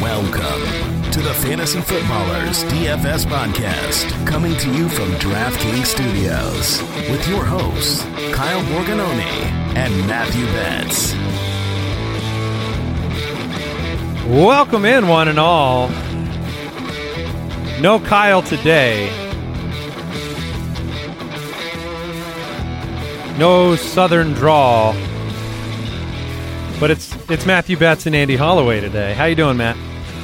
Welcome to the Fantasy Footballers DFS podcast, coming to you from DraftKings Studios with your hosts, Kyle Borgognoni and Matthew Betz. Welcome in, one and all. No Kyle today. No Southern draw. But it's it's Matthew Betz and Andy Holloway today. How you doing, Matt?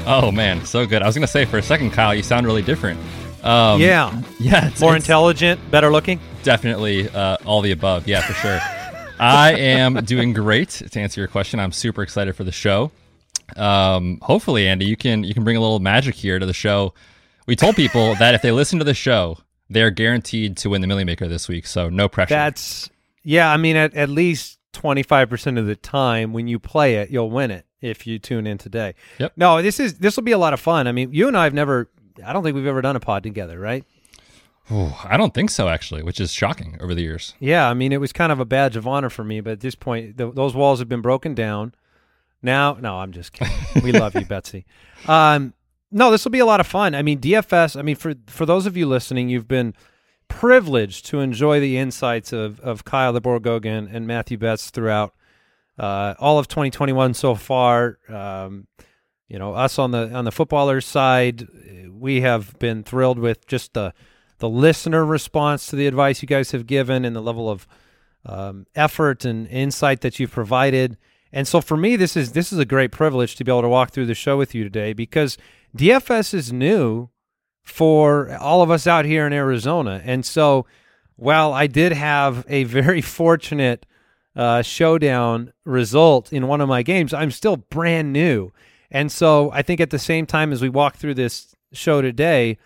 Oh man, so good. I was gonna say for a second, Kyle, you sound really different. Um, yeah, yeah, it's, more it's intelligent, better looking. Definitely uh, all the above. Yeah, for sure. I am doing great. To answer your question, I'm super excited for the show. Um, hopefully, Andy, you can you can bring a little magic here to the show. We told people that if they listen to the show, they're guaranteed to win the Milly Maker this week. So no pressure. That's yeah. I mean, at, at least twenty five percent of the time when you play it, you'll win it if you tune in today. Yep. No, this is this will be a lot of fun. I mean, you and I have never. I don't think we've ever done a pod together, right? Ooh, I don't think so, actually, which is shocking over the years. Yeah, I mean, it was kind of a badge of honor for me, but at this point, th- those walls have been broken down. Now, no, I'm just kidding. we love you, Betsy. Um, no, this will be a lot of fun. I mean, DFS. I mean, for for those of you listening, you've been privileged to enjoy the insights of of Kyle the Borgogan and Matthew Betz throughout uh, all of 2021 so far. Um, you know, us on the on the footballers side, we have been thrilled with just the the listener response to the advice you guys have given and the level of um, effort and insight that you've provided. And so for me, this is this is a great privilege to be able to walk through the show with you today because DFS is new for all of us out here in Arizona. And so while I did have a very fortunate uh, showdown result in one of my games, I'm still brand new. And so I think at the same time as we walk through this show today,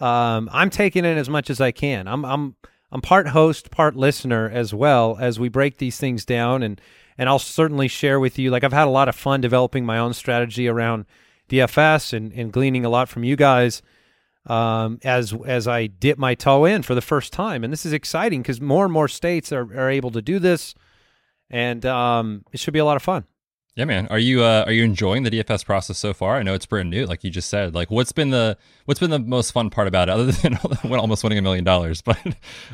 um, I'm taking in as much as I can. I'm I'm I'm part host, part listener as well as we break these things down and and I'll certainly share with you. Like I've had a lot of fun developing my own strategy around DFS and, and gleaning a lot from you guys um, as as I dip my toe in for the first time. And this is exciting because more and more states are, are able to do this, and um, it should be a lot of fun. Yeah, man. Are you uh, are you enjoying the DFS process so far? I know it's brand new, like you just said. Like, what's been the what's been the most fun part about it, other than almost winning a million dollars? But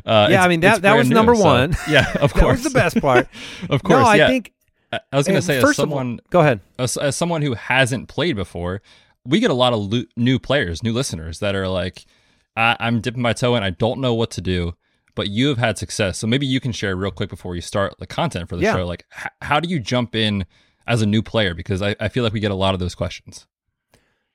uh, yeah, I mean that that was new, number so, one. Yeah, of course, that was the best part. of course, no, I yeah. think. I was going to say, as someone, all, go ahead. As, as someone who hasn't played before, we get a lot of lo- new players, new listeners that are like, I- I'm dipping my toe in. I don't know what to do, but you have had success. So maybe you can share real quick before you start the content for the Yeah. show. Like, h- how do you jump in as a new player? Because I, I feel like we get a lot of those questions.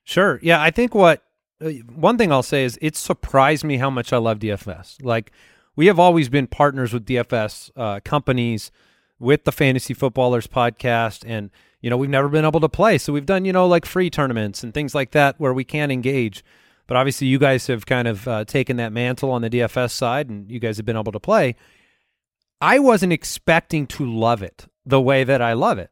Sure. Yeah, I think what uh, one thing I'll say is it surprised me how much I love DFS. Like we have always been partners with DFS uh, companies with the Fantasy Footballers podcast, and you know we've never been able to play, so we've done you know like free tournaments and things like that where we can engage. But obviously, you guys have kind of uh, taken that mantle on the DFS side, and you guys have been able to play. I wasn't expecting to love it the way that I love it.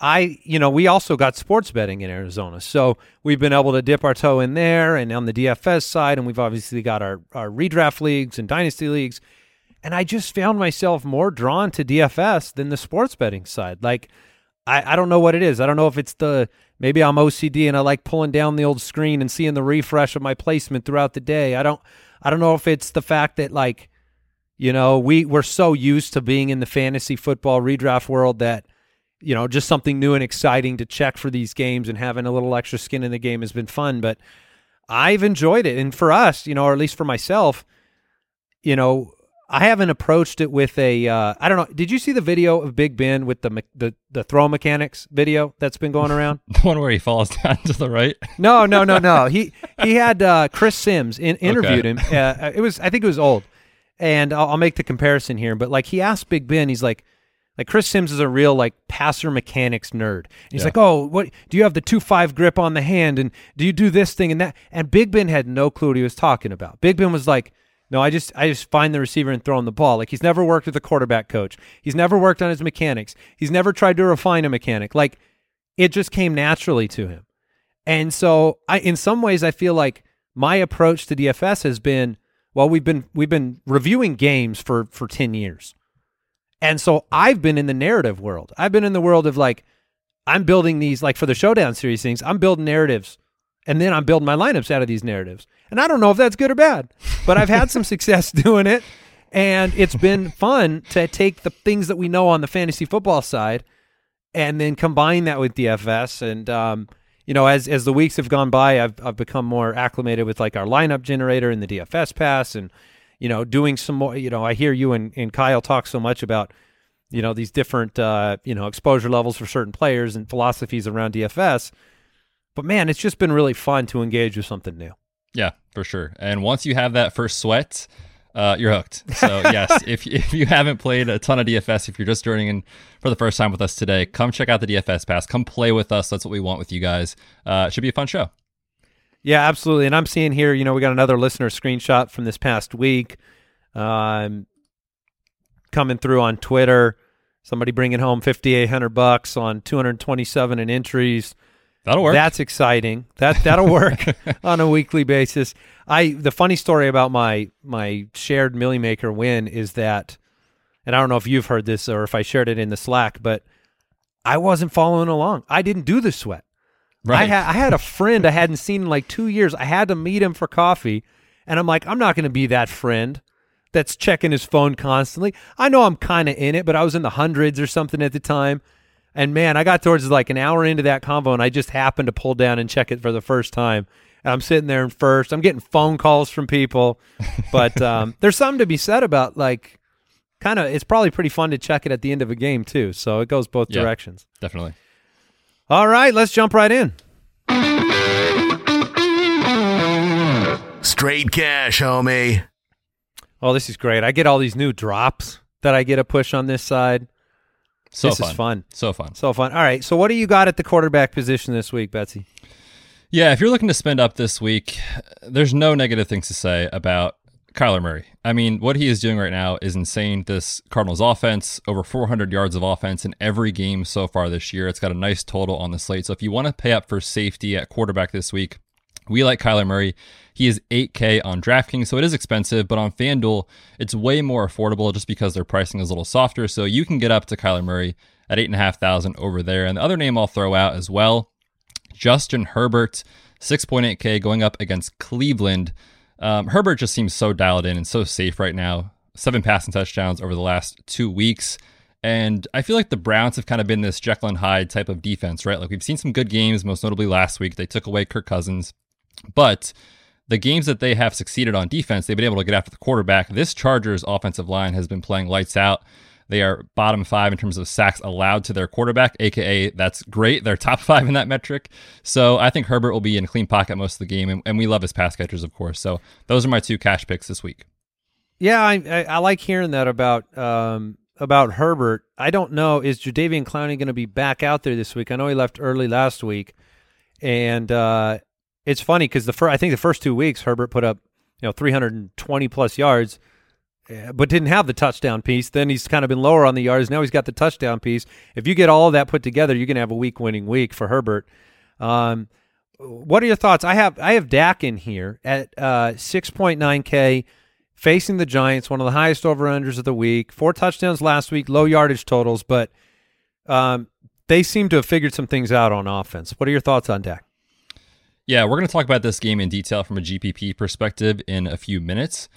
I, you know, we also got sports betting in Arizona. So we've been able to dip our toe in there and on the DFS side. And we've obviously got our, our redraft leagues and dynasty leagues. And I just found myself more drawn to DFS than the sports betting side. Like, I, I don't know what it is. I don't know if it's the maybe I'm OCD and I like pulling down the old screen and seeing the refresh of my placement throughout the day. I don't, I don't know if it's the fact that like, you know, we we're so used to being in the fantasy football redraft world that you know, just something new and exciting to check for these games and having a little extra skin in the game has been fun. But I've enjoyed it. And for us, you know, or at least for myself, you know, I haven't approached it with a. Uh, I don't know. Did you see the video of Big Ben with the me- the the throw mechanics video that's been going around? The one where he falls down to the right. No, no, no, no. He he had uh, Chris Simms in, interviewed him. Uh, it was I think it was old, and I'll, I'll make the comparison here. But like he asked Big Ben, he's like, like Chris Simms is a real like passer mechanics nerd. He's Yeah. like, oh, what do you have the two five grip on the hand, and do you do this thing and that? And Big Ben had no clue what he was talking about. Big Ben was like. No, I just I just find the receiver and throw him the ball. Like he's never worked with a quarterback coach. He's never worked on his mechanics. He's never tried to refine a mechanic. Like it just came naturally to him. And so I in some ways I feel like my approach to DFS has been well we've been we've been reviewing games for for 10 years. And so I've been in the narrative world. I've been in the world of like I'm building these like for the showdown series things, I'm building narratives and then I'm building my lineups out of these narratives. And I don't know if that's good or bad, but I've had some success doing it and it's been fun to take the things that we know on the fantasy football side and then combine that with DFS and um you know, as as the weeks have gone by, I've I've become more acclimated with like our lineup generator and the DFS pass, and you know, doing some more. You know, I hear you and, and Kyle talk so much about you know these different uh, you know exposure levels for certain players and philosophies around DFS. But man, it's just been really fun to engage with something new. Yeah, for sure. And once you have that first sweat, uh, you're hooked. So yes, if if you haven't played a ton of DFS, if you're just joining in for the first time with us today, come check out the DFS Pass. Come play with us. That's what we want with you guys. Uh, it should be a fun show. Yeah, absolutely. And I'm seeing here, you know, we got another listener screenshot from this past week, um, coming through on Twitter. Somebody bringing home 5,800 bucks on 227 in entries. That'll work. That's exciting. That that'll work on a weekly basis. I the funny story about my my shared Milly Maker win is that, and I don't know if you've heard this or if I shared it in the Slack, but I wasn't following along. I didn't do the sweat. right. I had I had a friend I hadn't seen in like two years. I had to meet him for coffee, and I'm like, I'm not going to be that friend that's checking his phone constantly. I know I'm kind of in it, but I was in the hundreds or something at the time. And man, I got towards like an hour into that convo, and I just happened to pull down and check it for the first time. And I'm sitting there in first. I'm getting phone calls from people, but um, there's something to be said about like kind of. It's probably pretty fun to check it at the end of a game too. So it goes both Yeah. directions. Definitely. All right, let's jump right in. Straight cash, homie. Oh, this is great. I get all these new drops that I get a push on this side. So this fun. is fun. So fun. So fun. All right. So what do you got at the quarterback position this week, Betsy? Yeah, if you're looking to spend up this week, there's no negative things to say about Kyler Murray. I mean, what he is doing right now is insane. This Cardinals offense, over 400 yards of offense in every game so far this year. It's got a nice total on the slate. So if you want to pay up for safety at quarterback this week, we like Kyler Murray. He is 8K on DraftKings, so it is expensive, but on FanDuel, it's way more affordable just because their pricing is a little softer. So you can get up to Kyler Murray at 8,500 over there. And the other name I'll throw out as well Justin Herbert, 6.8K going up against Cleveland. Um, Herbert just seems so dialed in and so safe right now. Seven passing touchdowns over the last two weeks. And I feel like the Browns have kind of been this Jekyll and Hyde type of defense, right? Like we've seen some good games, most notably last week. They took away Kirk Cousins. But the games that they have succeeded on defense, they've been able to get after the quarterback. This Chargers offensive line has been playing lights out. They are bottom five in terms of sacks allowed to their quarterback, aka that's great. They're top five in that metric. So I think Herbert will be in clean pocket most of the game, and, and we love his pass catchers, of course. So those are my two cash picks this week. Yeah, I, I, I like hearing that about um, about Herbert. I don't know is Jadeveon Clowney going to be back out there this week? I know he left early last week, and uh, it's funny because the first I think the first two weeks Herbert put up you know 320 plus yards, eh, but didn't have the touchdown piece. Then he's kind of been lower on the yards. Now he's got the touchdown piece. If you get all of that put together, you're to have a week winning week for Herbert. Um, what are your thoughts? I have I have Dak in here at uh, 6.9k facing the Giants, one of the highest over unders of the week. Four touchdowns last week, low yardage totals, but um, they seem to have figured some things out on offense. What are your thoughts on Dak? Yeah, we're going to talk about this game in detail from a GPP perspective in a few minutes.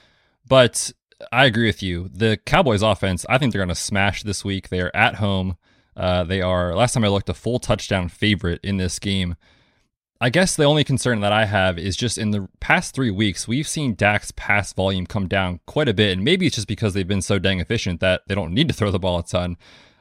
But I agree with you. The Cowboys offense, I think they're going to smash this week. They are at home. Uh, they are, last time I looked, a full touchdown favorite in this game. I guess the only concern that I have is just in the past three weeks, we've seen Dak's pass volume come down quite a bit. And maybe it's just because they've been so dang efficient that they don't need to throw the ball a ton.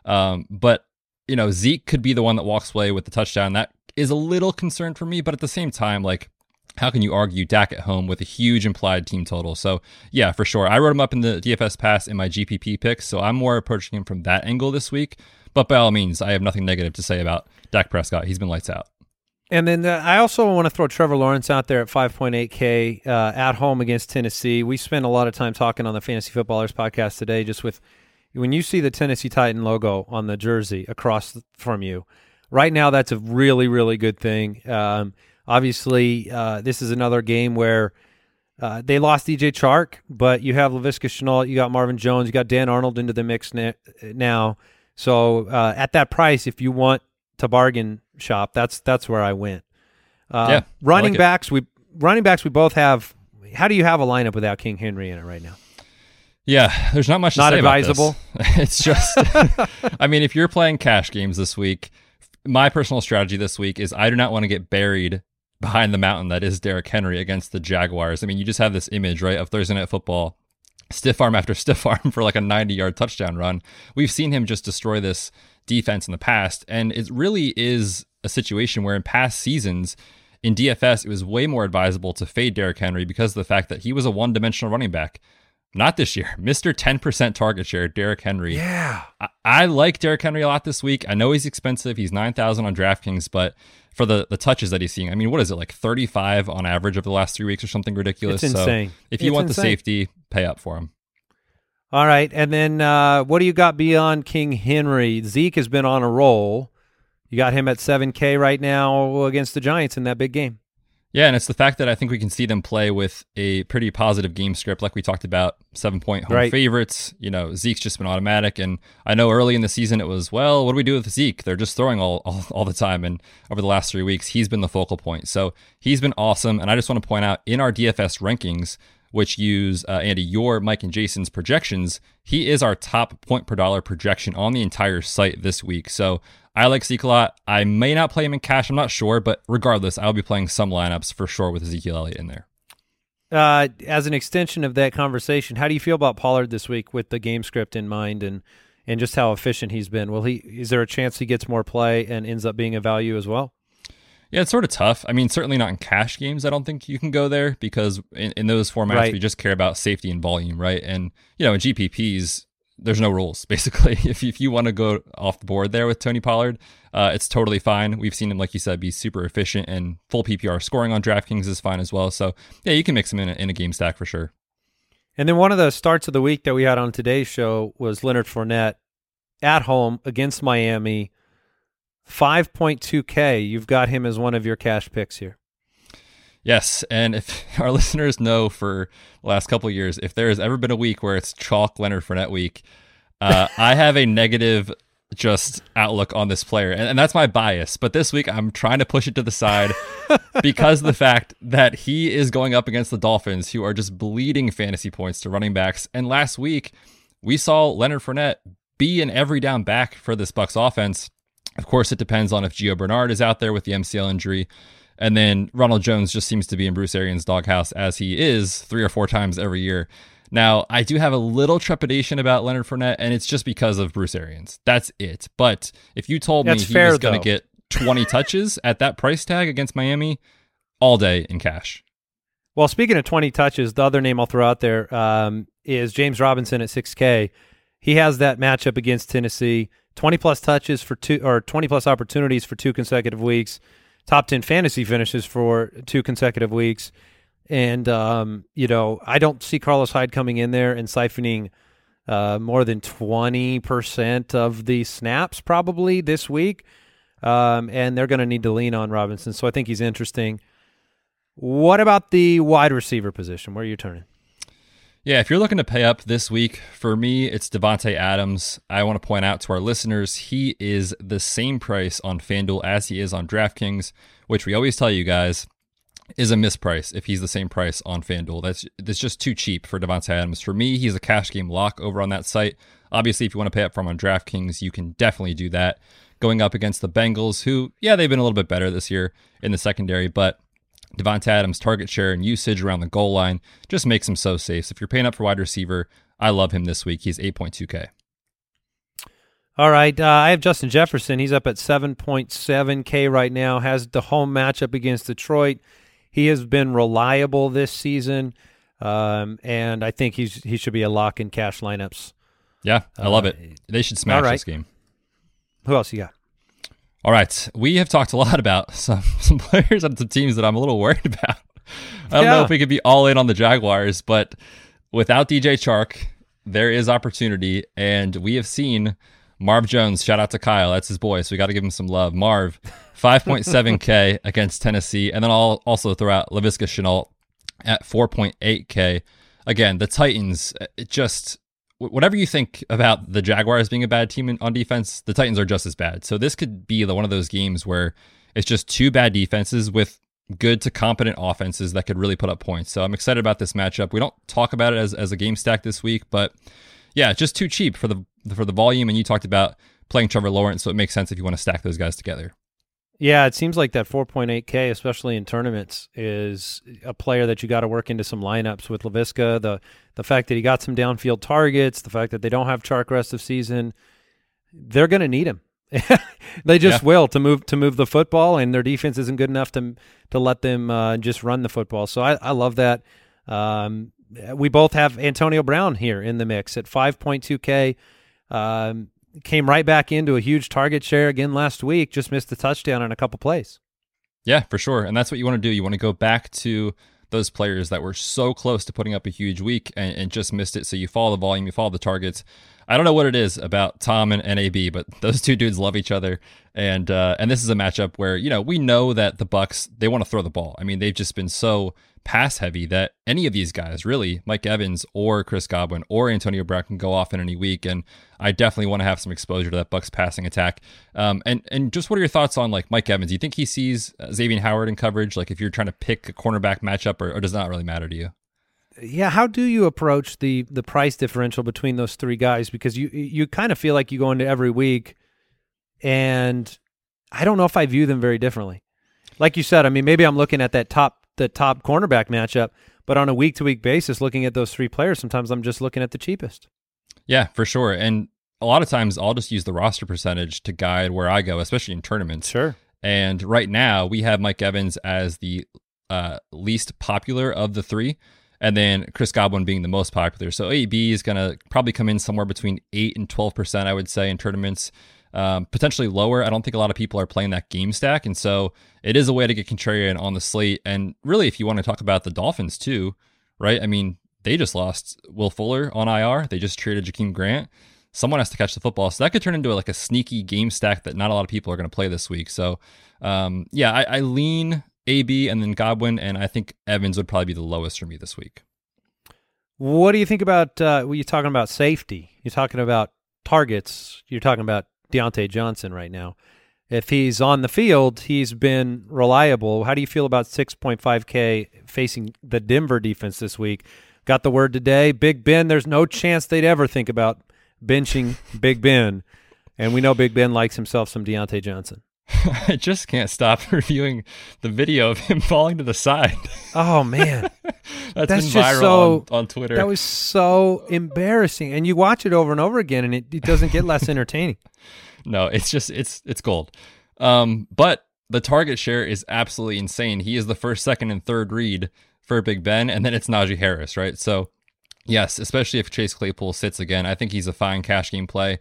Um, but, you know, Zeke could be the one that walks away with the touchdown. That is a little concern for me. But at the same time, like, how can you argue Dak at home with a huge implied team total? So, yeah, for sure. I wrote him up in the DFS pass in my GPP picks. So I'm more approaching him from that angle this week. But by all means, I have nothing negative to say about Dak Prescott. He's been lights out. And then uh, I also want to throw Trevor Lawrence out there at 5.8K uh, at home against Tennessee. We spent a lot of time talking on the Fantasy Footballers podcast today just with when you see the Tennessee Titan logo on the jersey across from you. Right now, that's a really, really good thing. Um, Obviously, uh, this is another game where uh, they lost DJ Chark, but you have Laviska Shenault, you got Marvin Jones, you got Dan Arnold into the mix na- now. So uh, at that price, if you want to bargain shop, that's that's where I went. Uh, Yeah, running like backs, we running backs, we both have. How do you have a lineup without King Henry in it right now? Yeah, there's not much to Not say about this. advisable? it's just, I mean, if you're playing cash games this week, my personal strategy this week is I do not want to get buried behind the mountain that is Derrick Henry against the Jaguars. I mean, you just have this image, right, of Thursday Night Football, stiff arm after stiff arm for like a 90 yard touchdown run. We've seen him just destroy this defense in the past, and it really is a situation where in past seasons, in DFS, it was way more advisable to fade Derrick Henry because of the fact that he was a one dimensional running back. Not this year. Mr. 10% target share, Derrick Henry. Yeah, I, I like Derrick Henry a lot this week. I know he's expensive. He's 9,000 on DraftKings, but for the, the touches that he's seeing, I mean, what is it, like 35 on average over the last three weeks or something ridiculous? It's So insane. if you It's want insane. the safety, pay up for him. All right, and then uh, what do you got beyond King Henry? Zeke has been on a roll. You got him at seven K right now against the Giants in that big game. Yeah, and it's the fact that I think we can see them play with a pretty positive game script, like we talked about, seven point home Right. favorites. You know, Zeke's just been automatic, and I know early in the season it was, well, what do we do with Zeke? They're just throwing all, all all the time, and over the last three weeks, he's been the focal point. So he's been awesome, and I just want to point out in our DFS rankings, which use uh, Andy your Mike and Jason's projections, he is our top point per dollar projection on the entire site this week. So I like Zeke a lot. I may not play him in cash. I'm not sure, but regardless, I'll be playing some lineups for sure with Ezekiel Elliott in there. Uh, as an extension of that conversation, how do you feel about Pollard this week with the game script in mind and and just how efficient he's been? Will he? Is there a chance he gets more play and ends up being a value as well? Yeah, it's sort of tough. I mean, certainly not in cash games. I don't think you can go there because in, in those formats, Right. we just care about safety and volume, right? And, you know, in GPPs, there's no rules, basically. If, if you want to go off the board there with Tony Pollard, uh, it's totally fine. We've seen him, like you said, be super efficient and full PPR scoring on DraftKings is fine as well. So, yeah, you can mix him in a, in a game stack for sure. And then one of the starts of the week that we had on today's show was Leonard Fournette at home against Miami. 5.2K. You've got him as one of your cash picks here. Yes, and if our listeners know for the last couple of years, if there has ever been a week where it's chalk Leonard Fournette week, uh, I have a negative just outlook on this player, and, and that's my bias. But this week, I'm trying to push it to the side because of the fact that he is going up against the Dolphins, who are just bleeding fantasy points to running backs. And last week, we saw Leonard Fournette be an every down back for this Bucks offense. Of course, it depends on if Gio Bernard is out there with the MCL injury. And then Ronald Jones just seems to be in Bruce Arians' doghouse as he is three or four times every year. Now, I do have a little trepidation about Leonard Fournette, and it's just because of Bruce Arians. That's it. But if you told That's me he fair, was going to get 20 touches at that price tag against Miami, all day in cash. Well, speaking of 20 touches, the other name I'll throw out there um, is James Robinson at 6K. He has that matchup against Tennessee. 20 plus touches for two or 20 plus opportunities for two consecutive weeks. Top 10 fantasy finishes for two consecutive weeks. And, um, you know, I don't see Carlos Hyde coming in there and siphoning uh, more than 20% of the snaps probably this week. Um, and they're going to need to lean on Robinson. So I think he's interesting. What about the wide receiver position? Where are you turning? Yeah, if you're looking to pay up this week, for me, it's Davante Adams. I want to point out to our listeners, he is the same price on FanDuel as he is on DraftKings, which we always tell you guys is a misprice if he's the same price on FanDuel. That's that's just too cheap for Davante Adams. For me, he's a cash game lock over on that site. Obviously, if you want to pay up from on DraftKings, you can definitely do that. Going up against the Bengals, who, yeah, they've been a little bit better this year in the secondary, but Davante Adams' target share and usage around the goal line just makes him so safe. So if you're paying up for wide receiver, I love him this week. He's 8.2K. All right. Uh, I have Justin Jefferson. He's up at 7.7K right now, has the home matchup against Detroit. He has been reliable this season, um, and I think he's he should be a lock in cash lineups. Yeah, I love Uh, it. They should smash right. this game. Who else you got? All right. We have talked a lot about some, some players and some teams that I'm a little worried about. I don't know if we could be all in on the Jaguars, but without DJ Chark, there is opportunity. And we have seen Marv Jones, shout out to Kyle. That's his boy, so we got to give him some love. Marv, 5.7K against Tennessee. And then I'll also throw out Laviska Shenault at 4.8K. Again, the Titans, it just, whatever you think about the Jaguars being a bad team on defense, the Titans are just as bad. So this could be the, one of those games where it's just two bad defenses with good to competent offenses that could really put up points. So I'm excited about this matchup. We don't talk about it as, as a game stack this week, but yeah, just too cheap for the for the volume. And you talked about playing Trevor Lawrence, so it makes sense if you want to stack those guys together. Yeah, it seems like that 4.8K, especially in tournaments, is a player that you got to work into some lineups with Laviska. The the fact that he got some downfield targets, the fact that they don't have Chark rest of season, they're going to need him. they just yeah. will to move to move the football, and their defense isn't good enough to to let them uh, just run the football. So I, I love that. Um, we both have Antonio Brown here in the mix at 5.2K. Um, came right back into a huge target share again last week. Just missed the touchdown on a couple plays. Yeah, for sure. And that's what you want to do. You want to go back to those players that were so close to putting up a huge week and, and, just missed it. So you follow the volume, you follow the targets. I don't know what it is about Tom and NAB, but those two dudes love each other, and uh, and this is a matchup where you know we know that the Bucks they want to throw the ball. I mean they've just been so pass heavy that any of these guys, really, Mike Evans or Chris Godwin or Antonio Brown, can go off in any week. And I definitely want to have some exposure to that Bucks passing attack. Um, and and just what are your thoughts on like Mike Evans? Do you think he sees uh, Xavier Howard in coverage? Like if you're trying to pick a cornerback matchup, or, or does not really matter to you? Yeah, how do you approach the the price differential between those three guys? Because you you kind of feel like you go into every week, and I don't know if I view them very differently. Like you said, I mean, maybe I'm looking at that top the top cornerback matchup. But on a week to week basis, looking at those three players, sometimes I'm just looking at the cheapest. Yeah, for sure. And a lot of times I'll just use the roster percentage to guide where I go, especially in tournaments. Sure. And right now we have Mike Evans as the uh, least popular of the three, and then Chris Godwin being the most popular. So AB is going to probably come in somewhere between 8 and 12%, I would say, in tournaments um, potentially lower. I don't think a lot of people are playing that game stack, and so it is a way to get contrarian on the slate. And really, if you want to talk about the Dolphins too, right? I mean, they just lost Will Fuller on IR. They just traded Jakeem Grant. Someone has to catch the football, so that could turn into like a sneaky game stack that not a lot of people are going to play this week. So, um, yeah, I, I lean AB and then Godwin, and I think Evans would probably be the lowest for me this week. What do you think about? Uh, you're talking about safety. You're talking about targets. You're talking about Diontae Johnson right now. If he's on the field, he's been reliable. How do you feel about 6.5K facing the Denver defense this week? Got the word today. Big Ben, there's no chance they'd ever think about benching Big Ben. And we know Big Ben likes himself some Diontae Johnson. I just can't stop reviewing the video of him falling to the side. Oh man, that's, that's been viral so, on, on, Twitter. That was so embarrassing, and you watch it over and over again, and it, it doesn't get less entertaining. no, it's just it's it's gold. Um, but the target share is absolutely insane. He is the first, second, and third read for Big Ben, and then it's Najee Harris, right? So, yes, especially if Chase Claypool sits again, I think he's a fine cash game play.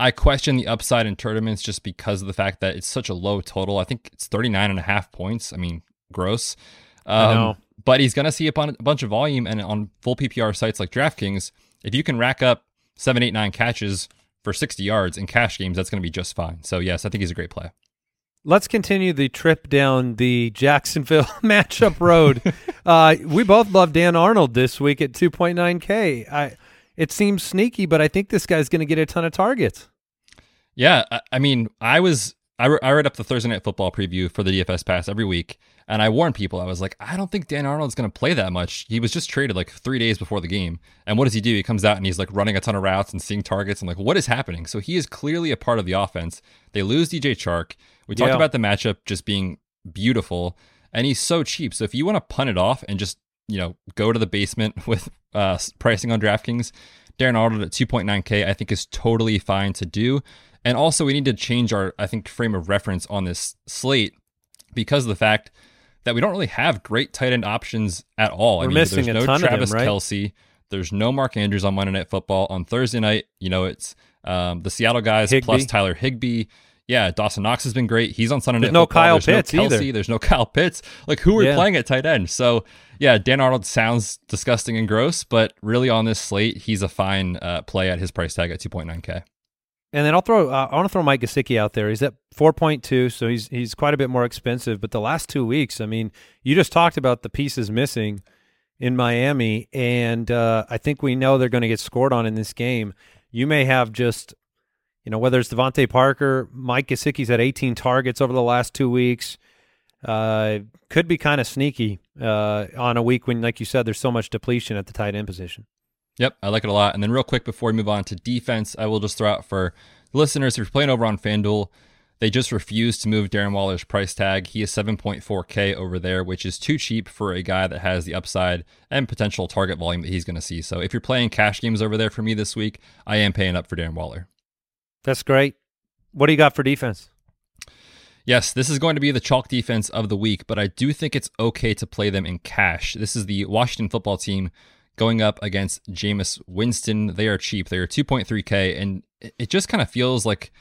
I question the upside in tournaments just because of the fact that it's such a low total. I think it's 39 and a half points. I mean, gross. Um, but he's going to see a, a bunch of volume. And on full PPR sites like DraftKings, if you can rack up seven, eight, nine catches for 60 yards in cash games, that's going to be just fine. So, yes, I think he's a great play. Let's continue the trip down the Jacksonville matchup road. uh, we both love Dan Arnold this week at 2.9K. I, it seems sneaky, but I think this guy's going to get a ton of targets. Yeah, I, I mean, I was I, re- I read up the Thursday Night Football preview for the DFS Pass every week, and I warned people. I was like, I don't think Dan Arnold's going to play that much. He was just traded like three days before the game, and what does he do? He comes out and he's like running a ton of routes and seeing targets. I'm like, what is happening? So he is clearly a part of the offense. They lose DJ Chark. We talked yeah. about the matchup just being beautiful, and he's so cheap. So if you want to punt it off and just you know go to the basement with uh, pricing on DraftKings, Darren Arnold at 2.9K I think is totally fine to do. And also, we need to change our, I think, frame of reference on this slate because of the fact that we don't really have great tight end options at all. We're I mean, missing there's no Travis them, right? Kelce. There's no Mark Andrews on Monday Night Football. On Thursday night, you know, it's um, the Seattle guys Higbee. plus Tyler Higbee. Yeah, Dawson Knox has been great. He's on Sunday There's Night no Football. Kyle There's Pitts no Kelce. either. There's no Kyle Pitts. Like, who are yeah. playing at tight end? So, yeah, Dan Arnold sounds disgusting and gross, but really on this slate, he's a fine uh, play at his price tag at 2.9K. And then I'll throw. Uh, I want to throw Mike Gesicki out there. He's at four point two, so he's he's quite a bit more expensive. But the last two weeks, I mean, you just talked about the pieces missing in Miami, and uh, I think we know they're going to get scored on in this game. You may have just, you know, whether it's DeVante Parker, Mike Gesicki's had 18 targets over the last two weeks. Uh, could be kind of sneaky uh, on a week when, like you said, there's so much depletion at the tight end position. Yep, I like it a lot. And then, real quick before we move on to defense, I will just throw out for listeners if you're playing over on FanDuel, they just refused to move Darren Waller's price tag. He is 7.4K over there, which is too cheap for a guy that has the upside and potential target volume that he's going to see. So, if you're playing cash games over there for me this week, I am paying up for Darren Waller. That's great. What do you got for defense? Yes, this is going to be the chalk defense of the week, but I do think it's okay to play them in cash. This is the Washington football team going up against Jameis Winston. They are cheap. They are 2.3K, and it just kind of feels like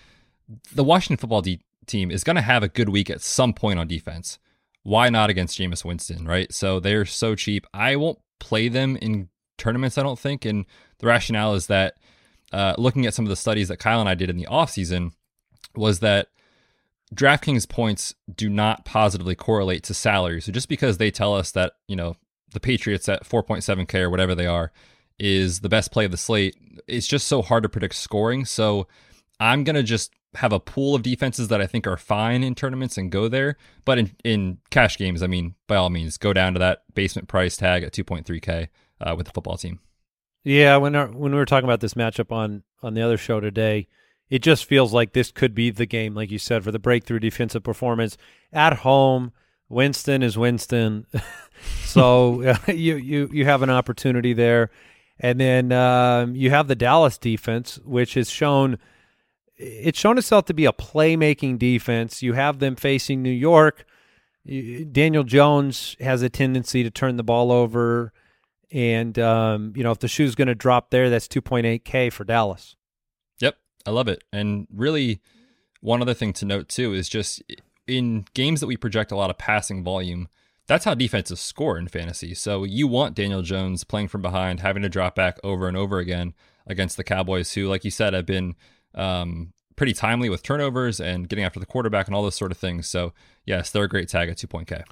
the Washington football de- team is going to have a good week at some point on defense. Why not against Jameis Winston, right? So they're so cheap. I won't play them in tournaments, I don't think. And the rationale is that uh, looking at some of the studies that Kyle and I did in the offseason was that DraftKings points do not positively correlate to salary. So just because they tell us that, you know, the Patriots at 4.7K or whatever they are is the best play of the slate. It's just so hard to predict scoring. So I'm going to just have a pool of defenses that I think are fine in tournaments and go there. But in, in cash games, I mean, by all means, go down to that basement price tag at 2.3K uh, with the football team. Yeah, when our, when we were talking about this matchup on on the other show today, it just feels like this could be the game, like you said, for the breakthrough defensive performance at home. Winston is Winston. so uh, you you you have an opportunity there, and then um, you have the Dallas defense, which has shown it's shown itself to be a playmaking defense. You have them facing New York. Daniel Jones has a tendency to turn the ball over, and um, you know if the shoe's going to drop there, that's 2.8k for Dallas. I love it. And really, one other thing to note too is just in games that we project a lot of passing volume that's how defenses score in fantasy. So you want Daniel Jones playing from behind, having to drop back over and over again against the Cowboys, who, like you said, have been um, pretty timely with turnovers and getting after the quarterback and all those sort of things. So yes, they're a great tag at 2.k.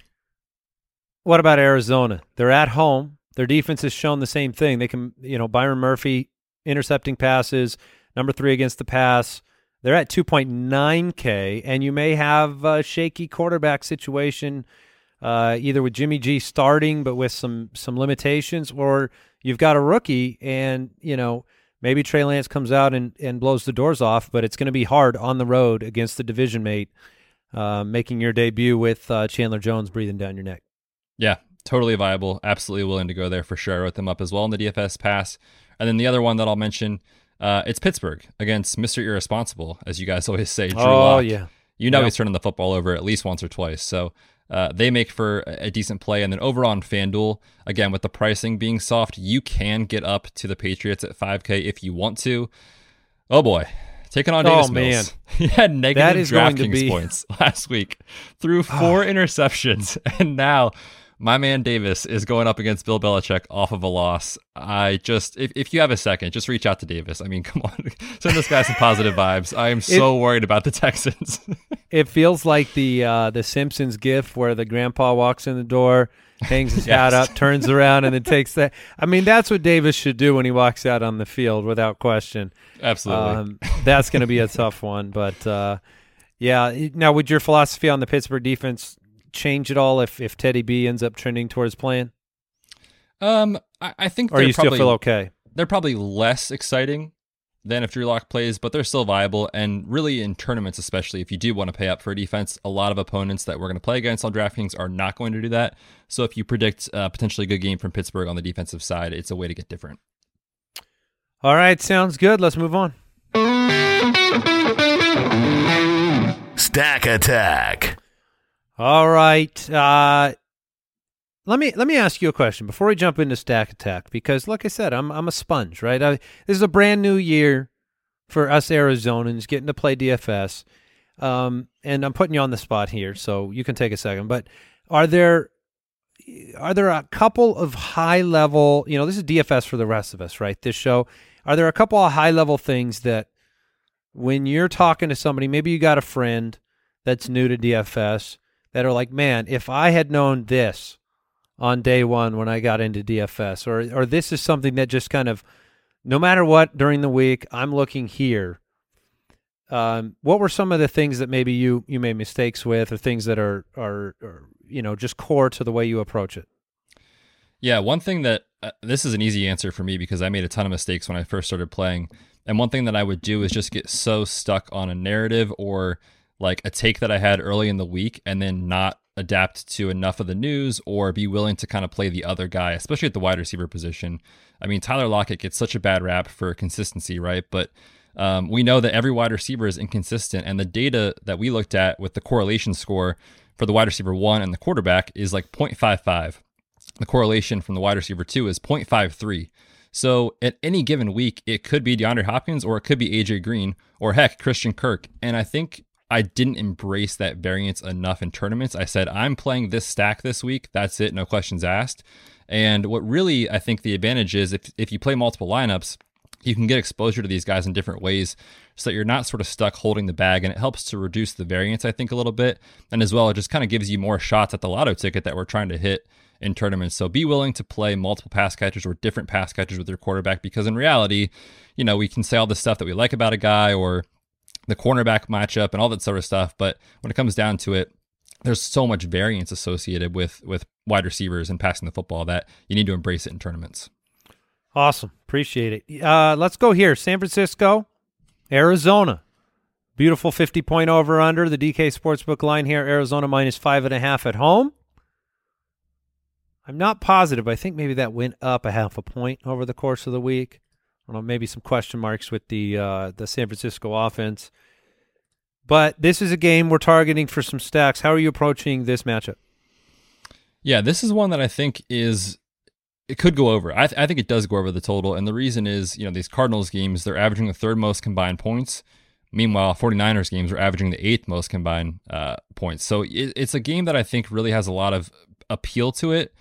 What about Arizona? They're at home. Their defense has shown the same thing. They can, you know, Byron Murphy intercepting passes, number three against the pass. They're at 2.9K, and you may have a shaky quarterback situation uh, either with Jimmy G starting but with some some limitations, or you've got a rookie and you know maybe Trey Lance comes out and, and blows the doors off, but it's going to be hard on the road against the division mate, uh, making your debut with uh, Chandler Jones breathing down your neck. Yeah, totally viable. Absolutely willing to go there for sure. I wrote them up as well in the DFS pass. And then the other one that I'll mention, uh, it's Pittsburgh against Mr. Irresponsible, as you guys always say. Drew oh, Lock. yeah. You know yep. he's turning the football over at least once or twice. So uh, they make for a decent play. And then over on FanDuel, again, with the pricing being soft, you can get up to the Patriots at 5K if you want to. Oh boy. Taking on Davis oh, Mills. he had negative DraftKings be... points last week through four interceptions. And now my man Davis is going up against Bill Belichick off of a loss. I just, if, if you have a second, just reach out to Davis. I mean, come on, send this guy some positive vibes. I am so it, worried about the Texans. it feels like the uh, the Simpsons gif where the grandpa walks in the door, hangs his yes. hat up, turns around, and then takes that. I mean, that's what Davis should do when he walks out on the field, without question. Absolutely, um, that's going to be a tough one, but. Uh, yeah. Now, would your philosophy on the Pittsburgh defense change at all if if Teddy B ends up trending towards playing? Um, I, I think. Or you probably, still feel okay? They're probably less exciting than if Drew Lock plays, but they're still viable. And really, in tournaments, especially if you do want to pay up for a defense, a lot of opponents that we're going to play against on DraftKings are not going to do that. So if you predict a potentially good game from Pittsburgh on the defensive side, it's a way to get different. All right, sounds good. Let's move on. Stack Attack. All right. Uh, let me let me ask you a question before we jump into Stack Attack because, like I said, I'm I'm a sponge, right? I, this is a brand new year for us Arizonans getting to play DFS, um, and I'm putting you on the spot here, so you can take a second. But are there are there a couple of high level? You know, this is DFS for the rest of us, right? This show. Are there a couple of high level things that when you're talking to somebody, maybe you got a friend that's new to DFS that are like, man, if I had known this on day one when I got into DFS, or or this is something that just kind of, no matter what during the week, I'm looking here. Um, what were some of the things that maybe you you made mistakes with, or things that are are, are you know just core to the way you approach it? Yeah, one thing that uh, this is an easy answer for me because I made a ton of mistakes when I first started playing. And one thing that I would do is just get so stuck on a narrative or like a take that I had early in the week and then not adapt to enough of the news or be willing to kind of play the other guy, especially at the wide receiver position. I mean, Tyler Lockett gets such a bad rap for consistency, right? But um, we know that every wide receiver is inconsistent. And the data that we looked at with the correlation score for the wide receiver one and the quarterback is like 0.55. The correlation from the wide receiver two is 0.53. So at any given week, it could be DeAndre Hopkins or it could be AJ Green or heck, Christian Kirk. And I think I didn't embrace that variance enough in tournaments. I said, I'm playing this stack this week. That's it. No questions asked. And what really I think the advantage is if, if you play multiple lineups, you can get exposure to these guys in different ways so that you're not sort of stuck holding the bag and it helps to reduce the variance, I think, a little bit. And as well, it just kind of gives you more shots at the lotto ticket that we're trying to hit in tournaments. So be willing to play multiple pass catchers or different pass catchers with your quarterback because in reality, you know, we can say all the stuff that we like about a guy or the cornerback matchup and all that sort of stuff, but when it comes down to it, there's so much variance associated with with wide receivers and passing the football that you need to embrace it in tournaments. Awesome. Appreciate it. Uh, let's go here. San Francisco, Arizona. Beautiful 50 point over under. The DK Sportsbook line here Arizona minus five and a half at home. I'm not positive. I think maybe that went up a half a point over the course of the week. I don't know, maybe some question marks with the uh, the San Francisco offense. But this is a game we're targeting for some stacks. How are you approaching this matchup? Yeah, this is one that I think is it could go over. I, th- I think it does go over the total, and the reason is you know these Cardinals games they're averaging the third most combined points. Meanwhile, 49ers games are averaging the eighth most combined uh, points. So it, it's a game that I think really has a lot of appeal to it.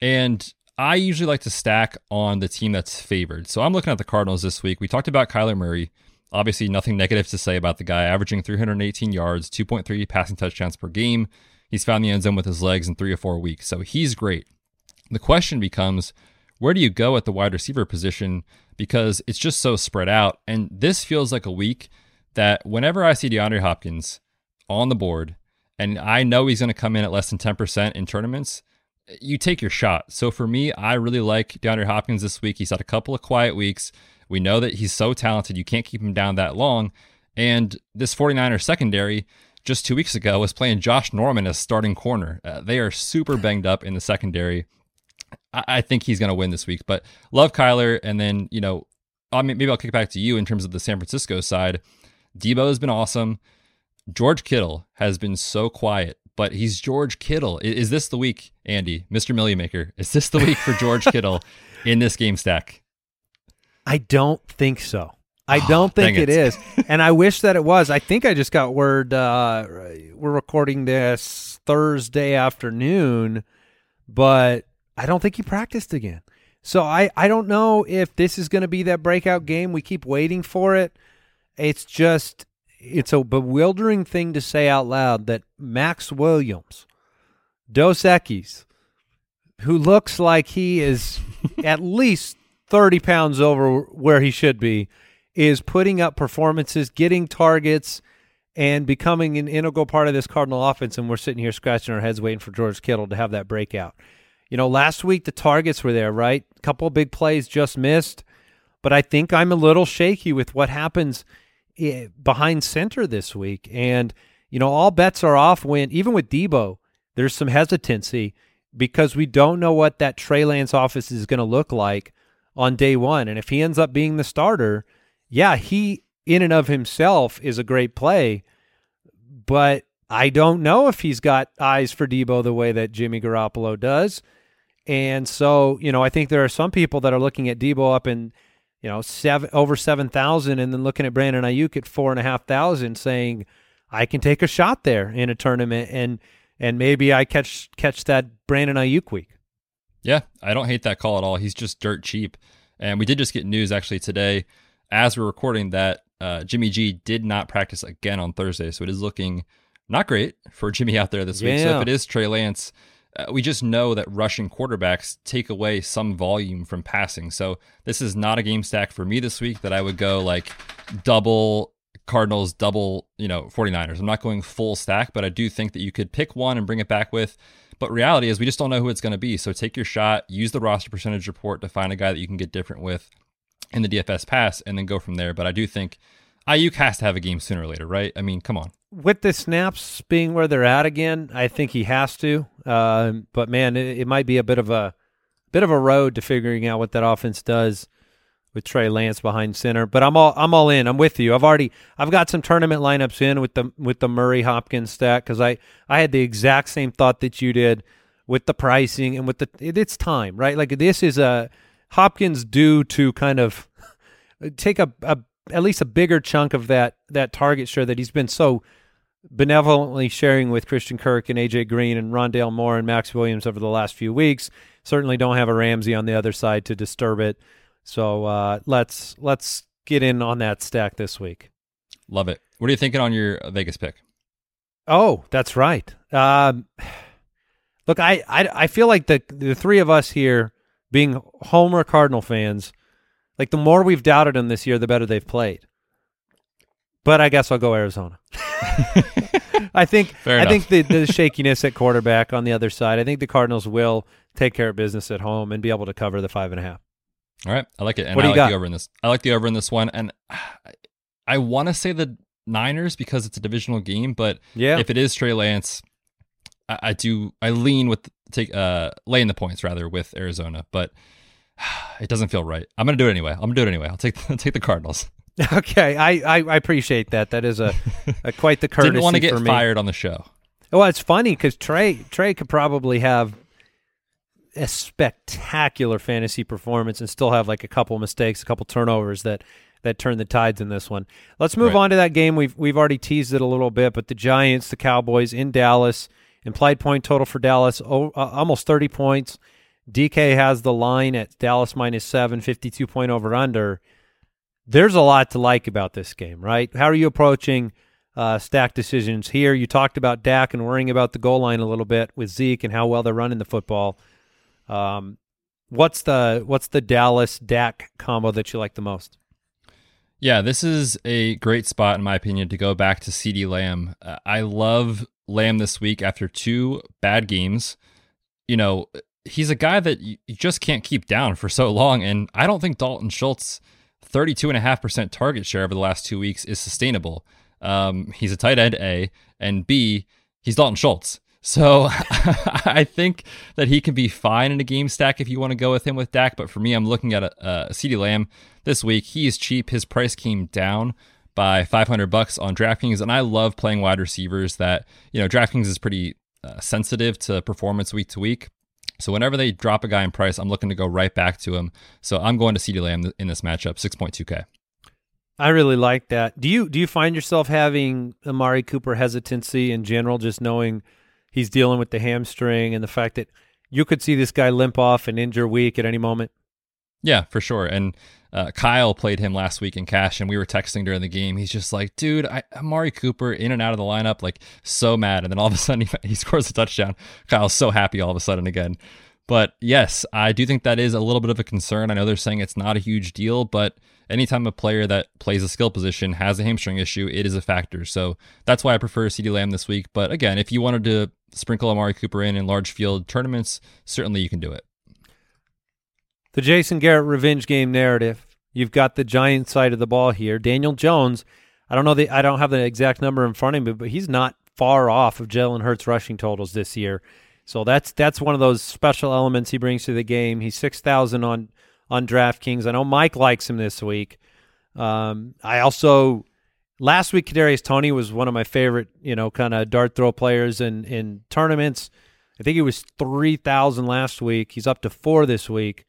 And I usually like to stack on the team that's favored. So I'm looking at the Cardinals this week. We talked about Kyler Murray. Obviously, nothing negative to say about the guy, averaging 318 yards, 2.3 passing touchdowns per game. He's found the end zone with his legs in three or four weeks. So he's great. The question becomes where do you go at the wide receiver position? Because it's just so spread out. And this feels like a week that whenever I see DeAndre Hopkins on the board, and I know he's going to come in at less than 10% in tournaments, you take your shot. So for me, I really like DeAndre Hopkins this week. He's had a couple of quiet weeks. We know that he's so talented, you can't keep him down that long. And this 49er secondary just two weeks ago was playing Josh Norman as starting corner. Uh, they are super banged up in the secondary. I, I think he's going to win this week, but love Kyler. And then, you know, I mean, maybe I'll kick back to you in terms of the San Francisco side. Debo has been awesome. George Kittle has been so quiet, but he's George Kittle. Is this the week, Andy, Mr. Million Maker? Is this the week for George Kittle in this game stack? I don't think so. I oh, don't think it. it is. and I wish that it was. I think I just got word uh, we're recording this Thursday afternoon, but I don't think he practiced again. So I, I don't know if this is going to be that breakout game. We keep waiting for it. It's just it's a bewildering thing to say out loud that Maxx Williams, Dos Equis, who looks like he is at least 30 pounds over where he should be, is putting up performances, getting targets, and becoming an integral part of this Cardinal offense. And we're sitting here scratching our heads waiting for George Kittle to have that breakout. You know, last week the targets were there, right? A couple big plays just missed. But I think I'm a little shaky with what happens – behind center this week. And, you know, all bets are off when, even with Debo, there's some hesitancy because we don't know what that Trey Lance office is going to look like on day one. And if he ends up being the starter, yeah, he in and of himself is a great play. But I don't know if he's got eyes for Debo the way that Jimmy Garoppolo does. And so, you know, I think there are some people that are looking at Debo up in you know, seven over seven thousand, and then looking at Brandon Aiyuk at four and a half thousand, saying, "I can take a shot there in a tournament, and and maybe I catch catch that Brandon Aiyuk week." Yeah, I don't hate that call at all. He's just dirt cheap, and we did just get news actually today, as we're recording, that Uh, Jimmy G did not practice again on Thursday, so it is looking not great for Jimmy out there this week. So if it is Trey Lance, Uh, we just know that rushing quarterbacks take away some volume from passing. So this is not a game stack for me this week that I would go like double Cardinals, double, you know, 49ers. I'm not going full stack, but I do think that you could pick one and bring it back with. But reality is we just don't know who it's going to be. So take your shot, use the roster percentage report to find a guy that you can get different with in the DFS pass and then go from there. But I do think Aiyuk has to have a game sooner or later, right? I mean, come on. with the snaps being where they're at again, I think he has to. Um, but man, it, it might be a bit of a bit of a road to figuring out what that offense does with Trey Lance behind center. But I'm all I'm all in. I'm with you. I've already I've got some tournament lineups in with the with the Murray Hopkins stack because I I had the exact same thought that you did with the pricing and with the it, it's time right. Like this is a Hopkins due to kind of take a, a at least a bigger chunk of that that target share that he's been so benevolently sharing with Christian Kirk and AJ Green and Rondale Moore and Maxx Williams over the last few weeks. Certainly don't have a Ramsey on the other side to disturb it. So uh, let's let's get in on that stack this week. Love it. What are you thinking on your Vegas pick? Oh, that's right. Um, look, I, I I feel like the the three of us here, being Homer Cardinal fans, like the more we've doubted them this year, the better they've played. But I guess I'll go Arizona. I think Fair I enough. think the, the shakiness at quarterback on the other side. I think the Cardinals will take care of business at home and be able to cover the five and a half. All right, I like it, and What do I you like got? the over in this. I like the over in this one, and I want to say the Niners because it's a divisional game, but Yeah, if it is Trey Lance, I, I do I lean with take uh laying the points rather with Arizona, but it doesn't feel right. I'm gonna do it anyway. I'm gonna do it anyway. I'll take I'll take the Cardinals. okay. I, I, I appreciate that. That is a, a quite the courtesy Didn't want to get fired on the show. Well, it's funny because Trey Trey could probably have a spectacular fantasy performance and still have like a couple mistakes, a couple turnovers that that turn the tides in this one. Let's move Right. on to that game. We've we've already teased it a little bit, but the Giants, the Cowboys in Dallas, implied point total for Dallas oh, uh, almost thirty points. DK has the line at Dallas minus seven, 52 point over under. There's a lot to like about this game, right? How are you approaching uh, stack decisions here? You talked about Dak and worrying about the goal line a little bit with Zeke and how well they're running the football. Um, what's the what's the Dallas Dak combo that you like the most? Yeah, this is a great spot in my opinion to go back to CeeDee Lamb. Uh, I love Lamb this week after two bad games. You know, he's a guy that you just can't keep down for so long and I don't think Dalton Schultz 32.5% target share over the last 2 weeks is sustainable. Um, he's a tight end A and B, he's Dalton Schultz. So I think that he can be fine in a game stack if you want to go with him with Dak. But for me, I'm looking at a, a CeeDee Lamb this week. He is cheap. His price came down by 500 bucks on DraftKings, and I love playing wide receivers. That you know, DraftKings is pretty uh, sensitive to performance week to week. So whenever they drop a guy in price, I'm looking to go right back to him. So I'm going to CeeDee Lamb in this matchup, 6.2k. I really like that. Do you do you find yourself having Amari Cooper hesitancy in general, just knowing he's dealing with the hamstring and the fact that you could see this guy limp off and injure week at any moment? Yeah, for sure. And uh, Kyle played him last week in cash, and we were texting during the game. He's just like, dude, I, Amari Cooper in and out of the lineup, like so mad. And then all of a sudden he, he scores a touchdown. Kyle's so happy all of a sudden again. But yes, I do think that is a little bit of a concern. I know they're saying it's not a huge deal, but anytime a player that plays a skill position has a hamstring issue, it is a factor. So that's why I prefer CeeDee Lamb this week. But again, if you wanted to sprinkle Amari Cooper in in large field tournaments, certainly you can do it. The Jason Garrett revenge game narrative. You've got the Giant side of the ball here. Daniel Jones. I don't know the I don't have the exact number in front of me, but he's not far off of Jalen Hurts rushing totals this year. So that's that's one of those special elements he brings to the game. He's six thousand on on DraftKings. I know Mike likes him this week. Um, I also last week Kadarius Toney was one of my favorite, you know, kind of dart throw players in in tournaments. I think he was three thousand last week. He's up to four this week.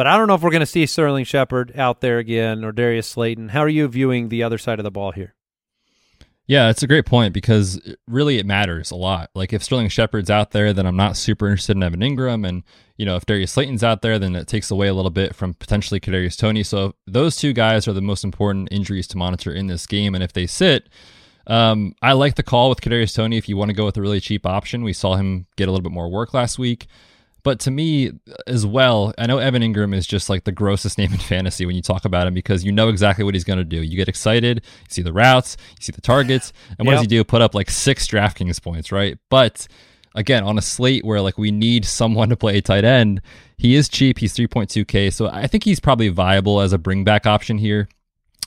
But I don't know if we're going to see Sterling Shepard out there again or Darius Slayton. How are you viewing the other side of the ball here? Yeah, it's a great point because really it matters a lot. Like if Sterling Shepard's out there, then I'm not super interested in Evan Engram, and you know if Darius Slayton's out there, then it takes away a little bit from potentially Kadarius Toney. So those two guys are the most important injuries to monitor in this game, and if they sit, um, I like the call with Kadarius Toney. If you want to go with a really cheap option, we saw him get a little bit more work last week. But to me as well, I know Evan Engram is just like the grossest name in fantasy when you talk about him because you know exactly what he's going to do. You get excited, you see the routes, you see the targets, and what yep. does he do? Put up like six DraftKings points, right? But again, on a slate where like we need someone to play a tight end, he is cheap. He's 3.2K. So I think he's probably viable as a bring back option here.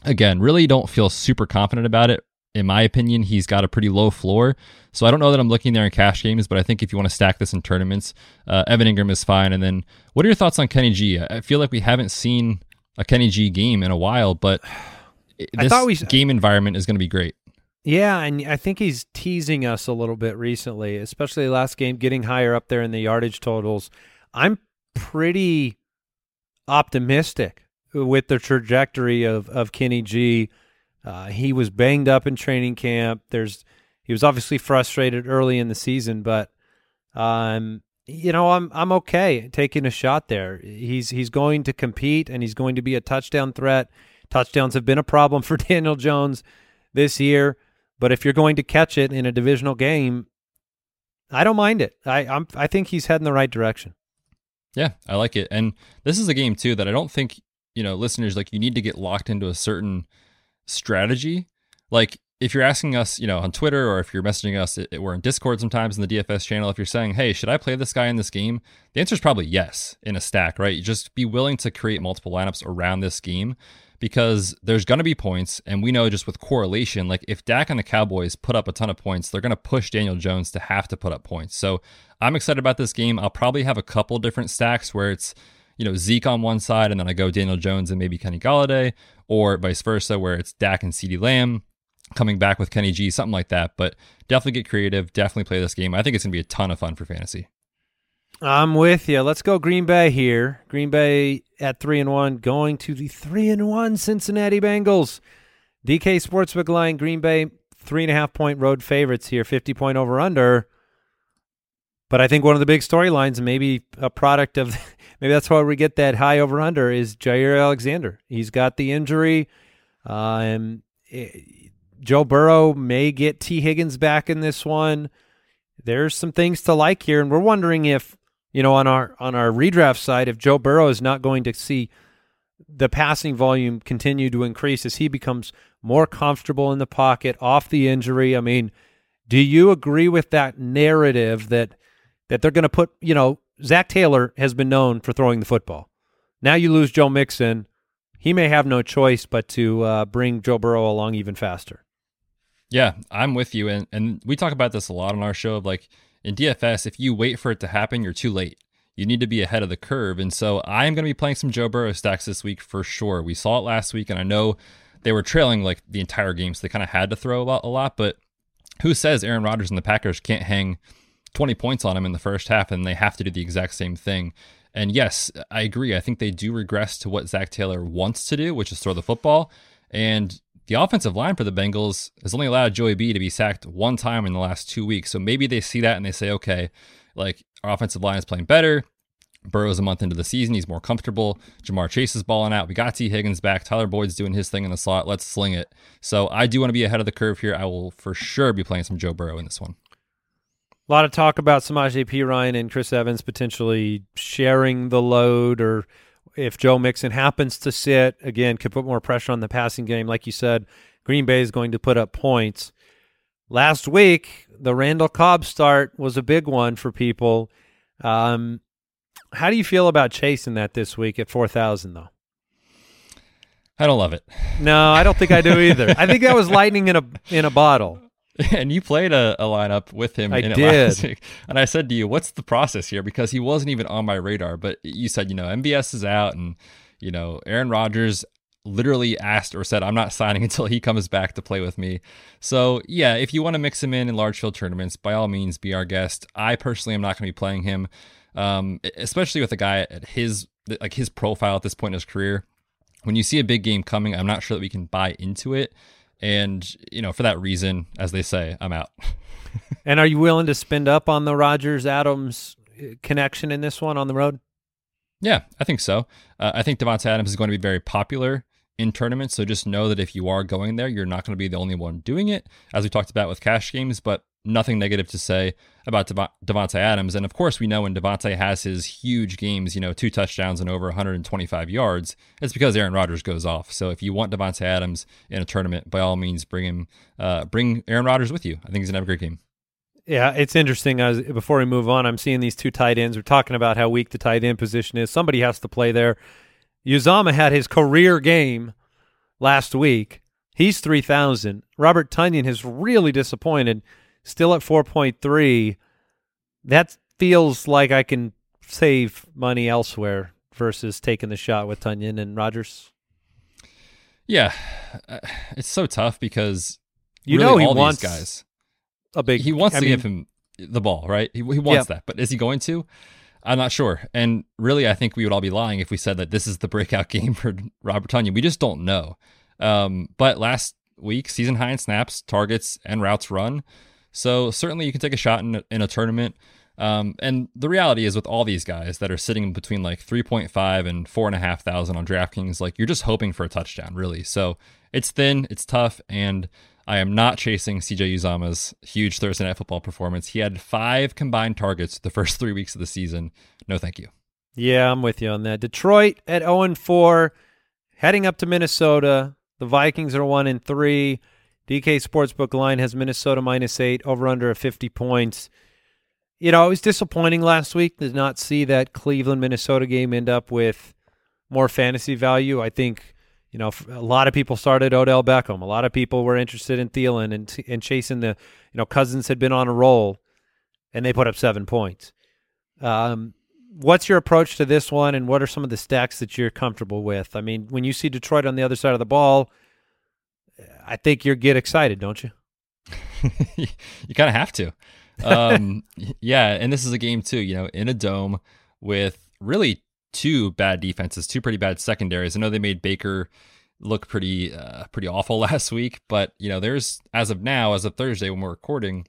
Again, really don't feel super confident about it in my opinion, he's got a pretty low floor. So I don't know that I'm looking there in cash games, but I think if you want to stack this in tournaments, uh, Evan Engram is fine. And then what are your thoughts on Kenny G? I feel like we haven't seen a Kenny G game in a while, but this we, game environment is going to be great. Yeah, and I think he's teasing us a little bit recently, especially last game, getting higher up there in the yardage totals. I'm pretty optimistic with the trajectory of, of Kenny G uh, he was banged up in training camp. There's he was obviously frustrated early in the season, but um, you know, I'm I'm okay taking a shot there. He's he's going to compete and he's going to be a touchdown threat. Touchdowns have been a problem for Daniel Jones this year, but if you're going to catch it in a divisional game, I don't mind it. I I'm I think he's heading the right direction. Yeah, I like it. And this is a game too that I don't think, you know, listeners like you need to get locked into a certain strategy. Like if you're asking us, you know, on Twitter or if you're messaging us, it, it, we're in Discord sometimes in the DFS channel. If you're saying, "Hey, should I play this guy in this game?" The answer is probably yes in a stack, right? You just be willing to create multiple lineups around this scheme because there's going to be points, and we know just with correlation, like if Dak and the Cowboys put up a ton of points, they're going to push Daniel Jones to have to put up points. So I'm excited about this game. I'll probably have a couple different stacks where it's you know, Zeke on one side and then I go Daniel Jones and maybe Kenny Golladay, or vice versa, where it's Dak and CeeDee Lamb coming back with Kenny G, something like that. But definitely get creative, definitely play this game. I think it's going to be a ton of fun for fantasy. I'm with you. Let's go Green Bay here. Green Bay at three and one, going to the three and one Cincinnati Bengals. DK Sportsbook line Green Bay three and a half point road favorites here, fifty point over under. But I think one of the big storylines, maybe a product of maybe that's why we get that high over under is Jaire Alexander. He's got the injury. Uh, and it, Joe Burrow may get Tee Higgins back in this one. There's some things to like here, and we're wondering if you know on our on our redraft side if Joe Burrow is not going to see the passing volume continue to increase as he becomes more comfortable in the pocket off the injury. I mean, do you agree with that narrative that that they're going to put you know Zac Taylor has been known for throwing the football. Now you lose Joe Mixon. He may have no choice but to uh, bring Joe Burrow along even faster. Yeah, I'm with you. And, and we talk about this a lot on our show of like in DFS, if you wait for it to happen, you're too late. You need to be ahead of the curve. And so I am going to be playing some Joe Burrow stacks this week for sure. We saw it last week, and I know they were trailing like the entire game, so they kind of had to throw a lot, a lot. But who says Aaron Rodgers and the Packers can't hang 20 points on him in the first half, and they have to do the exact same thing. And yes, I agree. I think they do regress to what Zac Taylor wants to do, which is throw the football. And the offensive line for the Bengals has only allowed Joey B to be sacked one time in the last two weeks. So maybe they see that and they say, okay, like our offensive line is playing better. Burrow's a month into the season. He's more comfortable. Ja'Marr Chase is balling out. We got Tee Higgins back. Tyler Boyd's doing his thing in the slot. Let's sling it. So I do want to be ahead of the curve here. I will for sure be playing some Joe Burrow in this one. A lot of talk about Samaje Perine and Chris Evans potentially sharing the load, or if Joe Mixon happens to sit, again, could put more pressure on the passing game. Like you said, Green Bay is going to put up points. Last week, the Randall Cobb start was a big one for people. Um, how do you feel about chasing that this week at 4,000, though? I don't love it. No, I don't think I do either. I think that was lightning in a in a bottle. And you played a, a lineup with him. I did. And I said to you, "What's the process here?" Because he wasn't even on my radar. But you said, you know, MVS is out, and you know, Aaron Rodgers literally asked or said, "I'm not signing until he comes back to play with me." So yeah, if you want to mix him in in large field tournaments, by all means, be our guest. I personally am not going to be playing him, um, especially with a guy at his like his profile at this point in his career. When you see a big game coming, I'm not sure that we can buy into it And, you know, for that reason, as they say, I'm out. and are you willing to spend up on the Rodgers Adams uh, connection in this one on the road? Yeah, I think so. Uh, I think Davante Adams is going to be very popular in tournaments. So just know that if you are going there, you're not going to be the only one doing it, as we talked about with cash games. But nothing negative to say about Dev- Davante Adams. And of course, we know when Davante has his huge games, you know, two touchdowns and over 125 yards, it's because Aaron Rodgers goes off. So if you want Davante Adams in a tournament, by all means, bring him, uh, bring Aaron Rodgers with you. I think he's gonna have a great game. Yeah, it's interesting. As before we move on, I'm seeing these two tight ends. We're talking about how weak the tight end position is. Somebody has to play there. Uzomah had his career game last week. He's 3,000. Robert Tonyan has really disappointed still at 4.3. That feels like I can save money elsewhere versus taking the shot with Tonyan and Rodgers. Yeah, uh, it's so tough because you really know he wants guys. A big. He wants I to mean, give him the ball, right? He, he wants that, but is he going to? I'm not sure. And really, I think we would all be lying if we said that this is the breakout game for Robert Tonyan. We just don't know. Um, but last week, season high in snaps, targets, and routes run. So certainly you can take a shot in a, in a tournament. Um, and the reality is with all these guys that are sitting between like 3.5 and 4,500 on DraftKings, like you're just hoping for a touchdown, really. So it's thin, it's tough, and I am not chasing CJ Uzomah's huge Thursday night football performance. He had five combined targets the first three weeks of the season. No, thank you. Yeah, I'm with you on that. Detroit at 0 4, heading up to Minnesota. The Vikings are 1 and 3. DK Sportsbook line has Minnesota minus eight, over under of 50 points. You know, it was disappointing last week to not see that Cleveland Minnesota game end up with more fantasy value. I think, you know, a lot of people started Odell Beckham. A lot of people were interested in Thielen and, and chasing the, you know, Cousins had been on a roll and they put up seven points. Um, what's your approach to this one and what are some of the stacks that you're comfortable with? I mean, when you see Detroit on the other side of the ball – I think you get excited, don't you? you kind of have to. Um, yeah, and this is a game too, you know, in a dome with really two bad defenses, two pretty bad secondaries. I know they made Baker look pretty uh, pretty awful last week, but you know, there's as of now, as of Thursday when we're recording,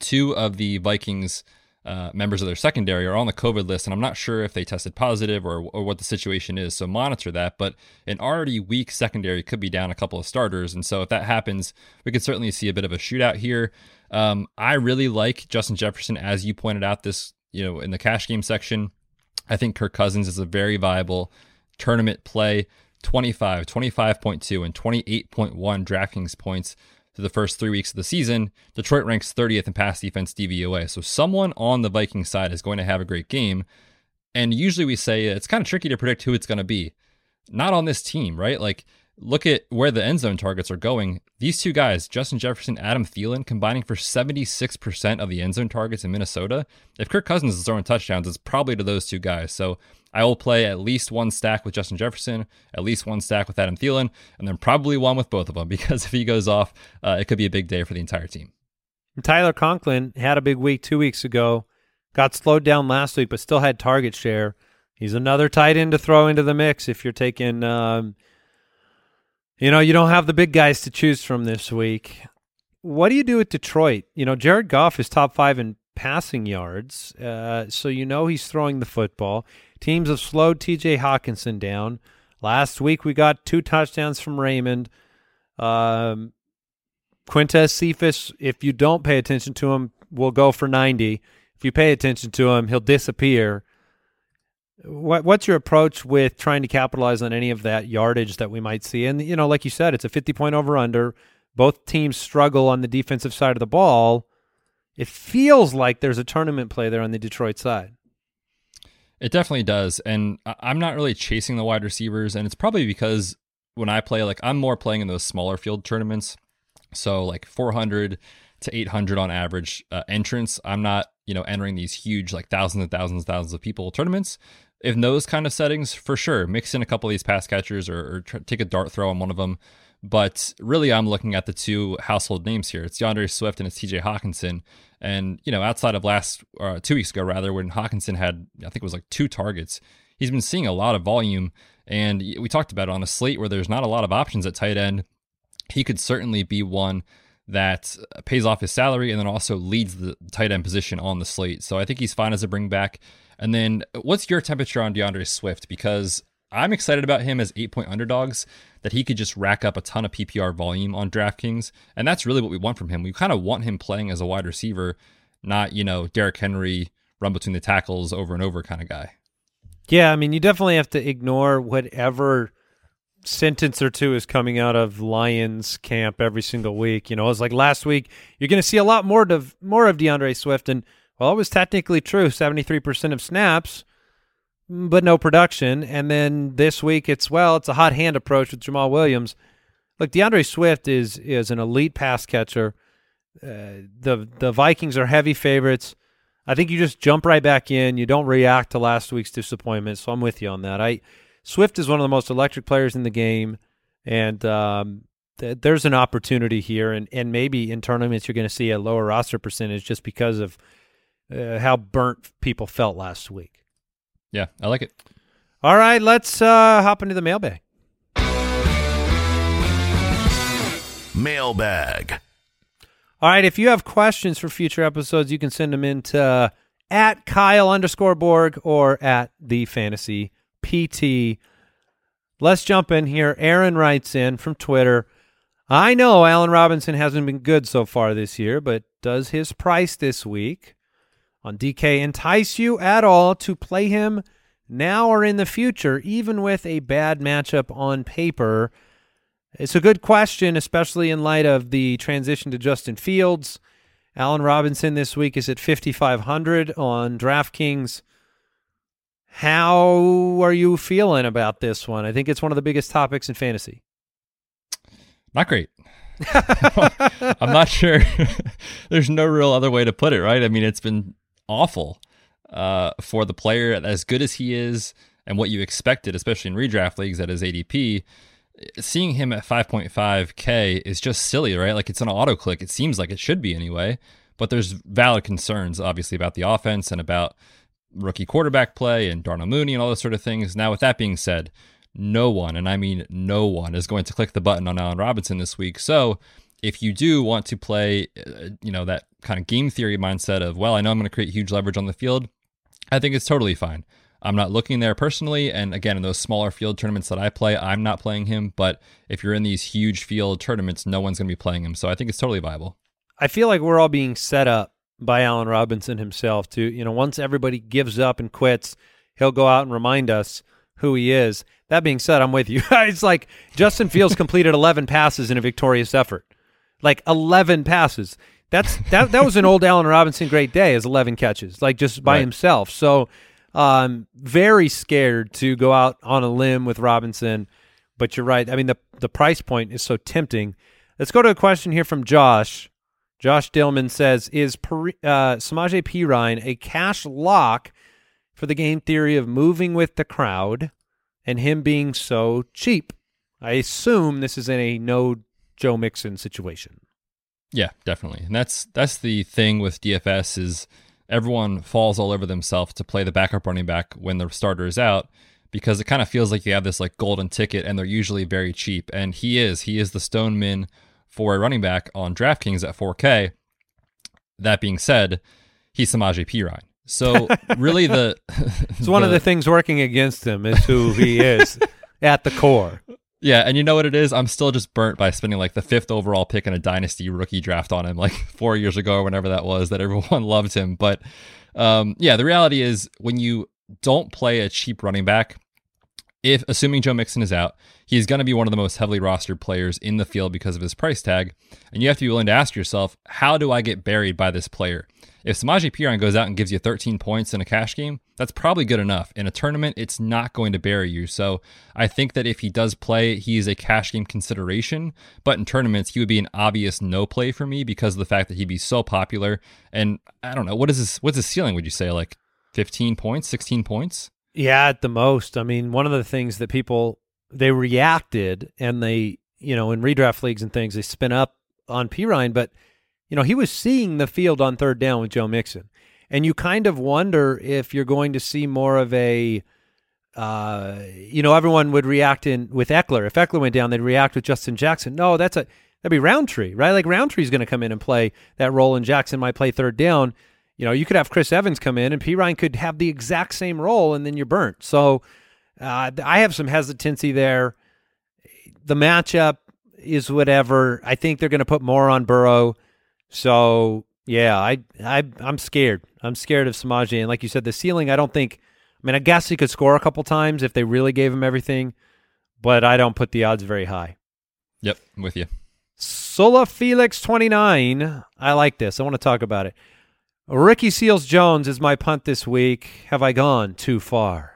two of the Vikings uh, members of their secondary are on the COVID list, and I'm not sure if they tested positive or, or what the situation is. So monitor that. But an already weak secondary could be down a couple of starters, and so if that happens, we could certainly see a bit of a shootout here. Um, I really like Justin Jefferson, as you pointed out this, you know, in the cash game section. I think Kirk Cousins is a very viable tournament play. 25, 25.2, and 28.1 DraftKings points through the first three weeks of the season, Detroit ranks 30th in pass defense DVOA. So someone on the Vikings side is going to have a great game. And usually we say it's kind of tricky to predict who it's going to be. Not on this team, right? Like, look at where the end zone targets are going. These two guys, Justin Jefferson, Adam Thielen, combining for 76% of the end zone targets in Minnesota. If Kirk Cousins is throwing touchdowns, it's probably to those two guys. So I will play at least one stack with Justin Jefferson, at least one stack with Adam Thielen, and then probably one with both of them because if he goes off, uh, it could be a big day for the entire team. Tyler Conklin had a big week two weeks ago, got slowed down last week, but still had target share. He's another tight end to throw into the mix if you're taking, um, you know, you don't have the big guys to choose from this week. What do you do with Detroit? You know, Jared Goff is top five in passing yards, uh, so you know he's throwing the football. Teams have slowed TJ Hockenson down. Last week we got two touchdowns from Raymond. Um, Quintez Cephus, if you don't pay attention to him, will go for 90. If you pay attention to him, he'll disappear. What, what's your approach with trying to capitalize on any of that yardage that we might see? And, you know, like you said, it's a 50 point over under. Both teams struggle on the defensive side of the ball. It feels like there's a tournament play there on the Detroit side. It definitely does. And I'm not really chasing the wide receivers. And it's probably because when I play, like, I'm more playing in those smaller field tournaments. So, like 400 to 800 on average uh, entrance. I'm not, you know, entering these huge, like thousands and thousands and thousands of people tournaments. In those kind of settings, for sure, mix in a couple of these pass catchers or, or take a dart throw on one of them. But really, I'm looking at the two household names here. It's D'Andre Swift and it's TJ Hockenson. And, you know, outside of last, uh, two weeks ago, rather, when Hockenson had, I think it was like two targets, he's been seeing a lot of volume. And we talked about it on a slate where there's not a lot of options at tight end. he could certainly be one that pays off his salary and then also leads the tight end position on the slate. So I think he's fine as a bring back. And then what's your temperature on D'Andre Swift? Because I'm excited about him as eight point underdogs, that he could just rack up a ton of PPR volume on DraftKings. And that's really what we want from him. We kind of want him playing as a wide receiver, not, you know, Derrick Henry, run between the tackles over and over kind of guy. Yeah, I mean, you definitely have to ignore whatever sentence or two is coming out of Lions camp every single week. You know, it's like last week, you're going to see a lot more of more of D'Andre Swift, and well, it was technically true, 73% of snaps, but no production. And then this week, it's well, it's a hot hand approach with Jamaal Williams. Look, D'Andre Swift is is an elite pass catcher. Uh, the the Vikings are heavy favorites. I think you just jump right back in. You don't react to last week's disappointment. So I'm with you on that. I Swift is one of the most electric players in the game, and um, th- there's an opportunity here. And and maybe in tournaments you're going to see a lower roster percentage just because of uh, how burnt people felt last week. Yeah, I like it. All right, let's uh, hop into the mailbag. Mailbag. All right, if you have questions for future episodes, you can send them in to uh, at Kyle underscore Borg or at the Fantasy PT. Let's jump in here. Aaron writes in from Twitter. I know Allen Robinson hasn't been good so far this year, but does his price this week on DK entice you at all to play him now or in the future, even with a bad matchup on paper? It's a good question, especially in light of the transition to Justin Fields. Allen Robinson this week is at 5,500 on DraftKings. How are you feeling about this one? I think it's one of the biggest topics in fantasy. Not great. I'm not sure. There's no real other way to put it, right? I mean, it's been awful uh, for the player as good as he is and what you expected, especially in redraft leagues at his ADP seeing him at 5.5k is just silly, right? Like it's an auto click. It seems like it should be anyway, but there's valid concerns obviously about the offense and about rookie quarterback play and Darnell Mooney and all those sort of things. Now, with that being said, no one, and I mean no one, is going to click the button on Allen Robinson this week. So, if you do want to play, uh, you know, that kind of game theory mindset of, well, I know I'm going to create huge leverage on the field, I think it's totally fine. I'm not looking there personally. And again, in those smaller field tournaments that I play, I'm not playing him. But if you're in these huge field tournaments, no one's going to be playing him. So I think it's totally viable. I feel like we're all being set up by Allen Robinson himself to, you know, once everybody gives up and quits, he'll go out and remind us who he is. That being said, I'm with you. it's like Justin Fields completed 11 passes in a victorious effort. Like 11 passes. That's that that was an old Allen Robinson great day as 11 catches, like just by right. himself. So um, very scared to go out on a limb with Robinson, but you're right. I mean, the the price point is so tempting. Let's go to a question here from Josh. Josh Dillman says, "Is per, uh, Samaje Perine a cash lock for the game theory of moving with the crowd and him being so cheap?" I assume this is in a no Joe Mixon situation. Yeah, definitely, and that's that's the thing with DFS is everyone falls all over themselves to play the backup running back when the starter is out because it kind of feels like you have this like golden ticket and they're usually very cheap. And he is. He is the stone min for a running back on DraftKings at 4K. That being said, he's Samaje Perine. So really the It's the, one of the things working against him is who he is at the core. Yeah, and you know what it is? I'm still just burnt by spending like the fifth overall pick in a dynasty rookie draft on him like four years ago or whenever that was that everyone loved him. But um, yeah, the reality is when you don't play a cheap running back, if assuming Joe Mixon is out, he's going to be one of the most heavily rostered players in the field because of his price tag. And you have to be willing to ask yourself, how do I get buried by this player? If Samaje Perine goes out and gives you 13 points in a cash game, that's probably good enough. In a tournament, it's not going to bury you. So I think that if he does play, he's a cash game consideration. But in tournaments, he would be an obvious no play for me because of the fact that he'd be so popular. And I don't know, what is his what's his ceiling, would you say? Like 15 points, 16 points? Yeah, at the most. I mean, one of the things that people they reacted and they, you know, in redraft leagues and things, they spin up on Perine, but you know, he was seeing the field on third down with Joe Mixon. And you kind of wonder if you're going to see more of a uh, you know, everyone would react in with Ekeler If Ekeler went down, they'd react with Justin Jackson. No, that's a that'd be Rountree, right? Like Rountree's going to come in and play that role, and Jackson might play third down. You know, you could have Chris Evans come in, and Perine could have the exact same role, and then you're burnt. So uh, I have some hesitancy there. The matchup is whatever. I think they're going to put more on Burrow. So yeah, I I I'm scared. I'm scared of Samaje, and like you said, the ceiling. I don't think. I mean, I guess he could score a couple times if they really gave him everything, but I don't put the odds very high. Yep, I'm with you. Sola Felix 29. I like this. I want to talk about it. Ricky Seals Jones is my punt this week. Have I gone too far?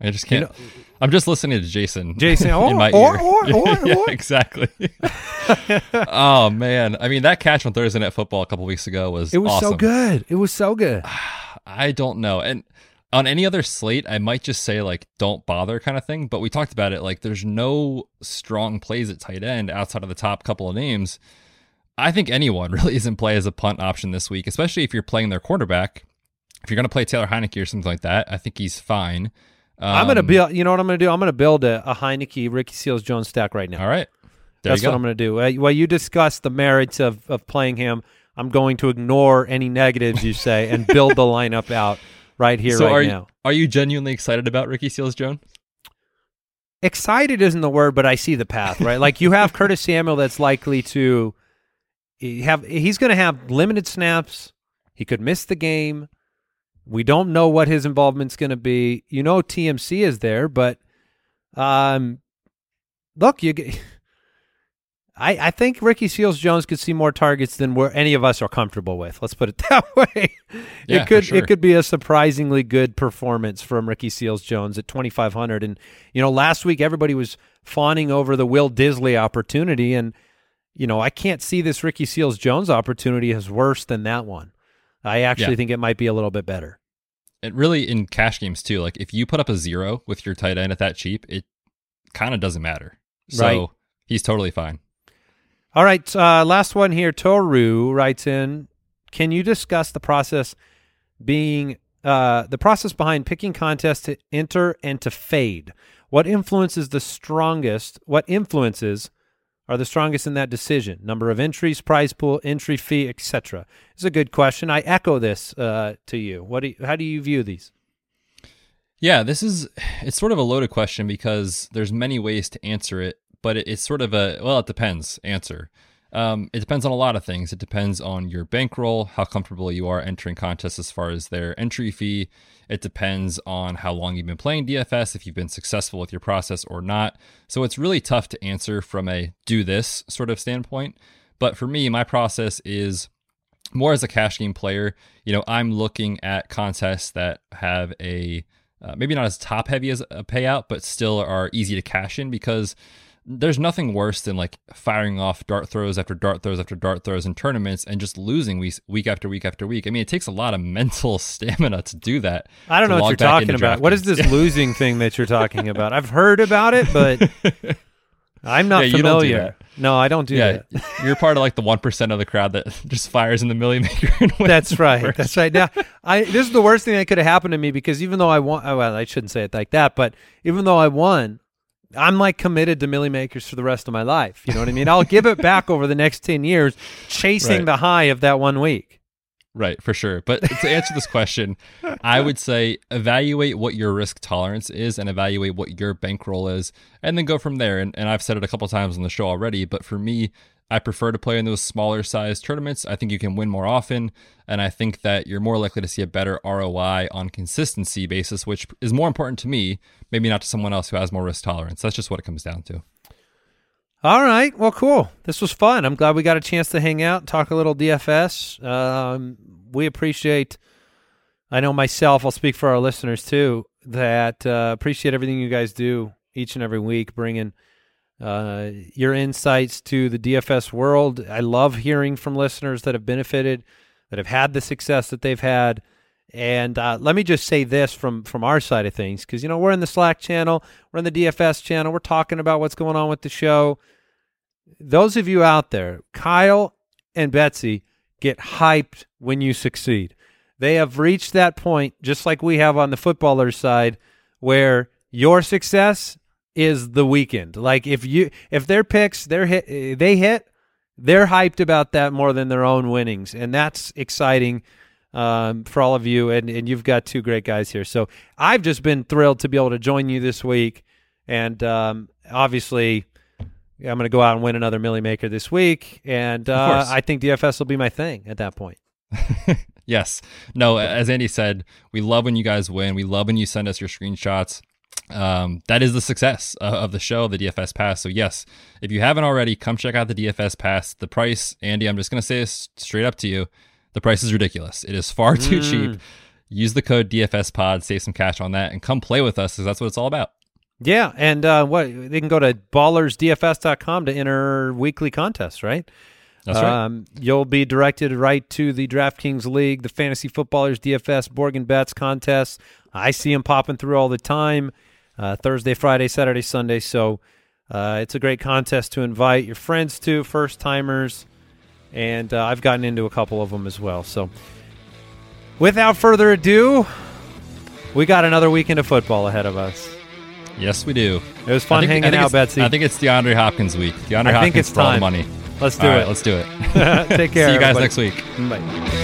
I just can't. You know, I'm just listening to Jason. Jason, or, in oh, my or, ear. Or, oh, or, yeah, exactly. oh man, I mean that catch on Thursday Night Football a couple weeks ago was it was awesome. so good. It was so good. I don't know, and on any other slate, I might just say like don't bother kind of thing. But we talked about it. Like there's no strong plays at tight end outside of the top couple of names. I think anyone really is in play as a punt option this week, especially if you're playing their quarterback. If you're going to play Taylor Heinicke or something like that, I think he's fine. Um, I'm going to build. You know what I'm going to do? I'm going to build a, a Heinicke, Ricky Seals Jones stack right now. All right, there that's what I'm going to do. Uh, while you discuss the merits of of playing him, I'm going to ignore any negatives you say and build the lineup out right here, so right are now. You, are you genuinely excited about Ricky Seals Jones? Excited isn't the word, but I see the path, right? like you have Curtis Samuel that's likely to have he's going to have limited snaps. He could miss the game. We don't know what his involvement's going to be. You know TMC is there, but um look, you I, I think Ricky Seals Jones could see more targets than where any of us are comfortable with. Let's put it that way. Yeah, it could sure. it could be a surprisingly good performance from Ricky Seals Jones at 2500 and you know last week everybody was fawning over the Will Dissly opportunity and you know I can't see this Ricky Seals Jones opportunity as worse than that one. I actually yeah. think it might be a little bit better. And really in cash games too, like if you put up a 0 with your tight end at that cheap, it kind of doesn't matter. So right. he's totally fine. All right, uh, last one here. Toru writes in, "Can you discuss the process being uh, the process behind picking contests to enter and to fade? What influences the strongest? What influences are the strongest in that decision? Number of entries, prize pool, entry fee, etc. It's a good question. I echo this uh, to you. What? Do you, how do you view these? Yeah, this is it's sort of a loaded question because there's many ways to answer it but it's sort of a well, it depends answer. Um, it depends on a lot of things. It depends on your bankroll, how comfortable you are entering contests as far as their entry fee. It depends on how long you've been playing DFS, if you've been successful with your process or not. So it's really tough to answer from a do this sort of standpoint. But for me, my process is more as a cash game player. You know, I'm looking at contests that have a uh, maybe not as top heavy as a payout, but still are easy to cash in because there's nothing worse than like firing off dart throws after dart throws after dart throws in tournaments and just losing week, week after week after week. I mean, it takes a lot of mental stamina to do that. I don't know what you're talking about. What is this losing thing that you're talking about? I've heard about it, but I'm not yeah, familiar. Do no, I don't do yeah, that. you're part of like the one percent of the crowd that just fires in the Milly Maker. That's right. That's right. Now, I this is the worst thing that could have happened to me because even though I won, oh, well, I shouldn't say it like that, but even though I won, I'm like committed to Milly Makers for the rest of my life. You know what I mean? I'll give it back over the next 10 years, chasing Right. the high of that one week. Right, for sure. But to answer this question, I would say evaluate what your risk tolerance is and evaluate what your bankroll is, and then go from there. And, and I've said it a couple times on the show already, but for me, I prefer to play in those smaller size tournaments. I think you can win more often, and I think that you're more likely to see a better ROI on consistency basis, which is more important to me, maybe not to someone else who has more risk tolerance. That's just what it comes down to. All right. Well, cool. This was fun. I'm glad we got a chance to hang out, talk a little DFS. Um, we appreciate, I know myself, I'll speak for our listeners too, that uh, appreciate everything you guys do each and every week, bringing uh, your insights to the DFS world. I love hearing from listeners that have benefited, that have had the success that they've had. And uh, let me just say this from from our side of things, because you know we're in the Slack channel, we're in the DFS channel, we're talking about what's going on with the show. Those of you out there, Kyle and Betsy, get hyped when you succeed. They have reached that point, just like we have on the footballers side, where your success is the weekend. Like if you if their picks they're hit they hit, they're hyped about that more than their own winnings, and that's exciting um, for all of you. And and you've got two great guys here, so I've just been thrilled to be able to join you this week, and um, obviously. I'm going to go out and win another Milly Maker this week, and uh, I think DFS will be my thing at that point. yes. No, as Andy said, we love when you guys win. We love when you send us your screenshots um, that is the success of the show, the DFS Pass. So yes, if you haven't already, come check out the DFS Pass. The price, Andy, I'm just going to say this straight up to you: the price is ridiculous. It is far too mm. cheap. Use the code DFS Pod, save some cash on that, and come play with us because that's what it's all about. Yeah, and uh, what they can go to ballersdfs.com to enter weekly contests, right? That's right. Um, you'll be directed right to the DraftKings League, the Fantasy Footballers DFS Borgen Bets contest. I see them popping through all the time uh, Thursday, Friday, Saturday, Sunday. So uh, it's a great contest to invite your friends to, first timers, and uh, I've gotten into a couple of them as well. So without further ado, we got another weekend of football ahead of us. Yes, we do. It was fun think, hanging out, Betsy. I think it's DeAndre Hopkins week. DeAndre I Hopkins think it's for time. all the money. Let's do all it. Right, let's do it. Take care. See you guys everybody. next week. Bye.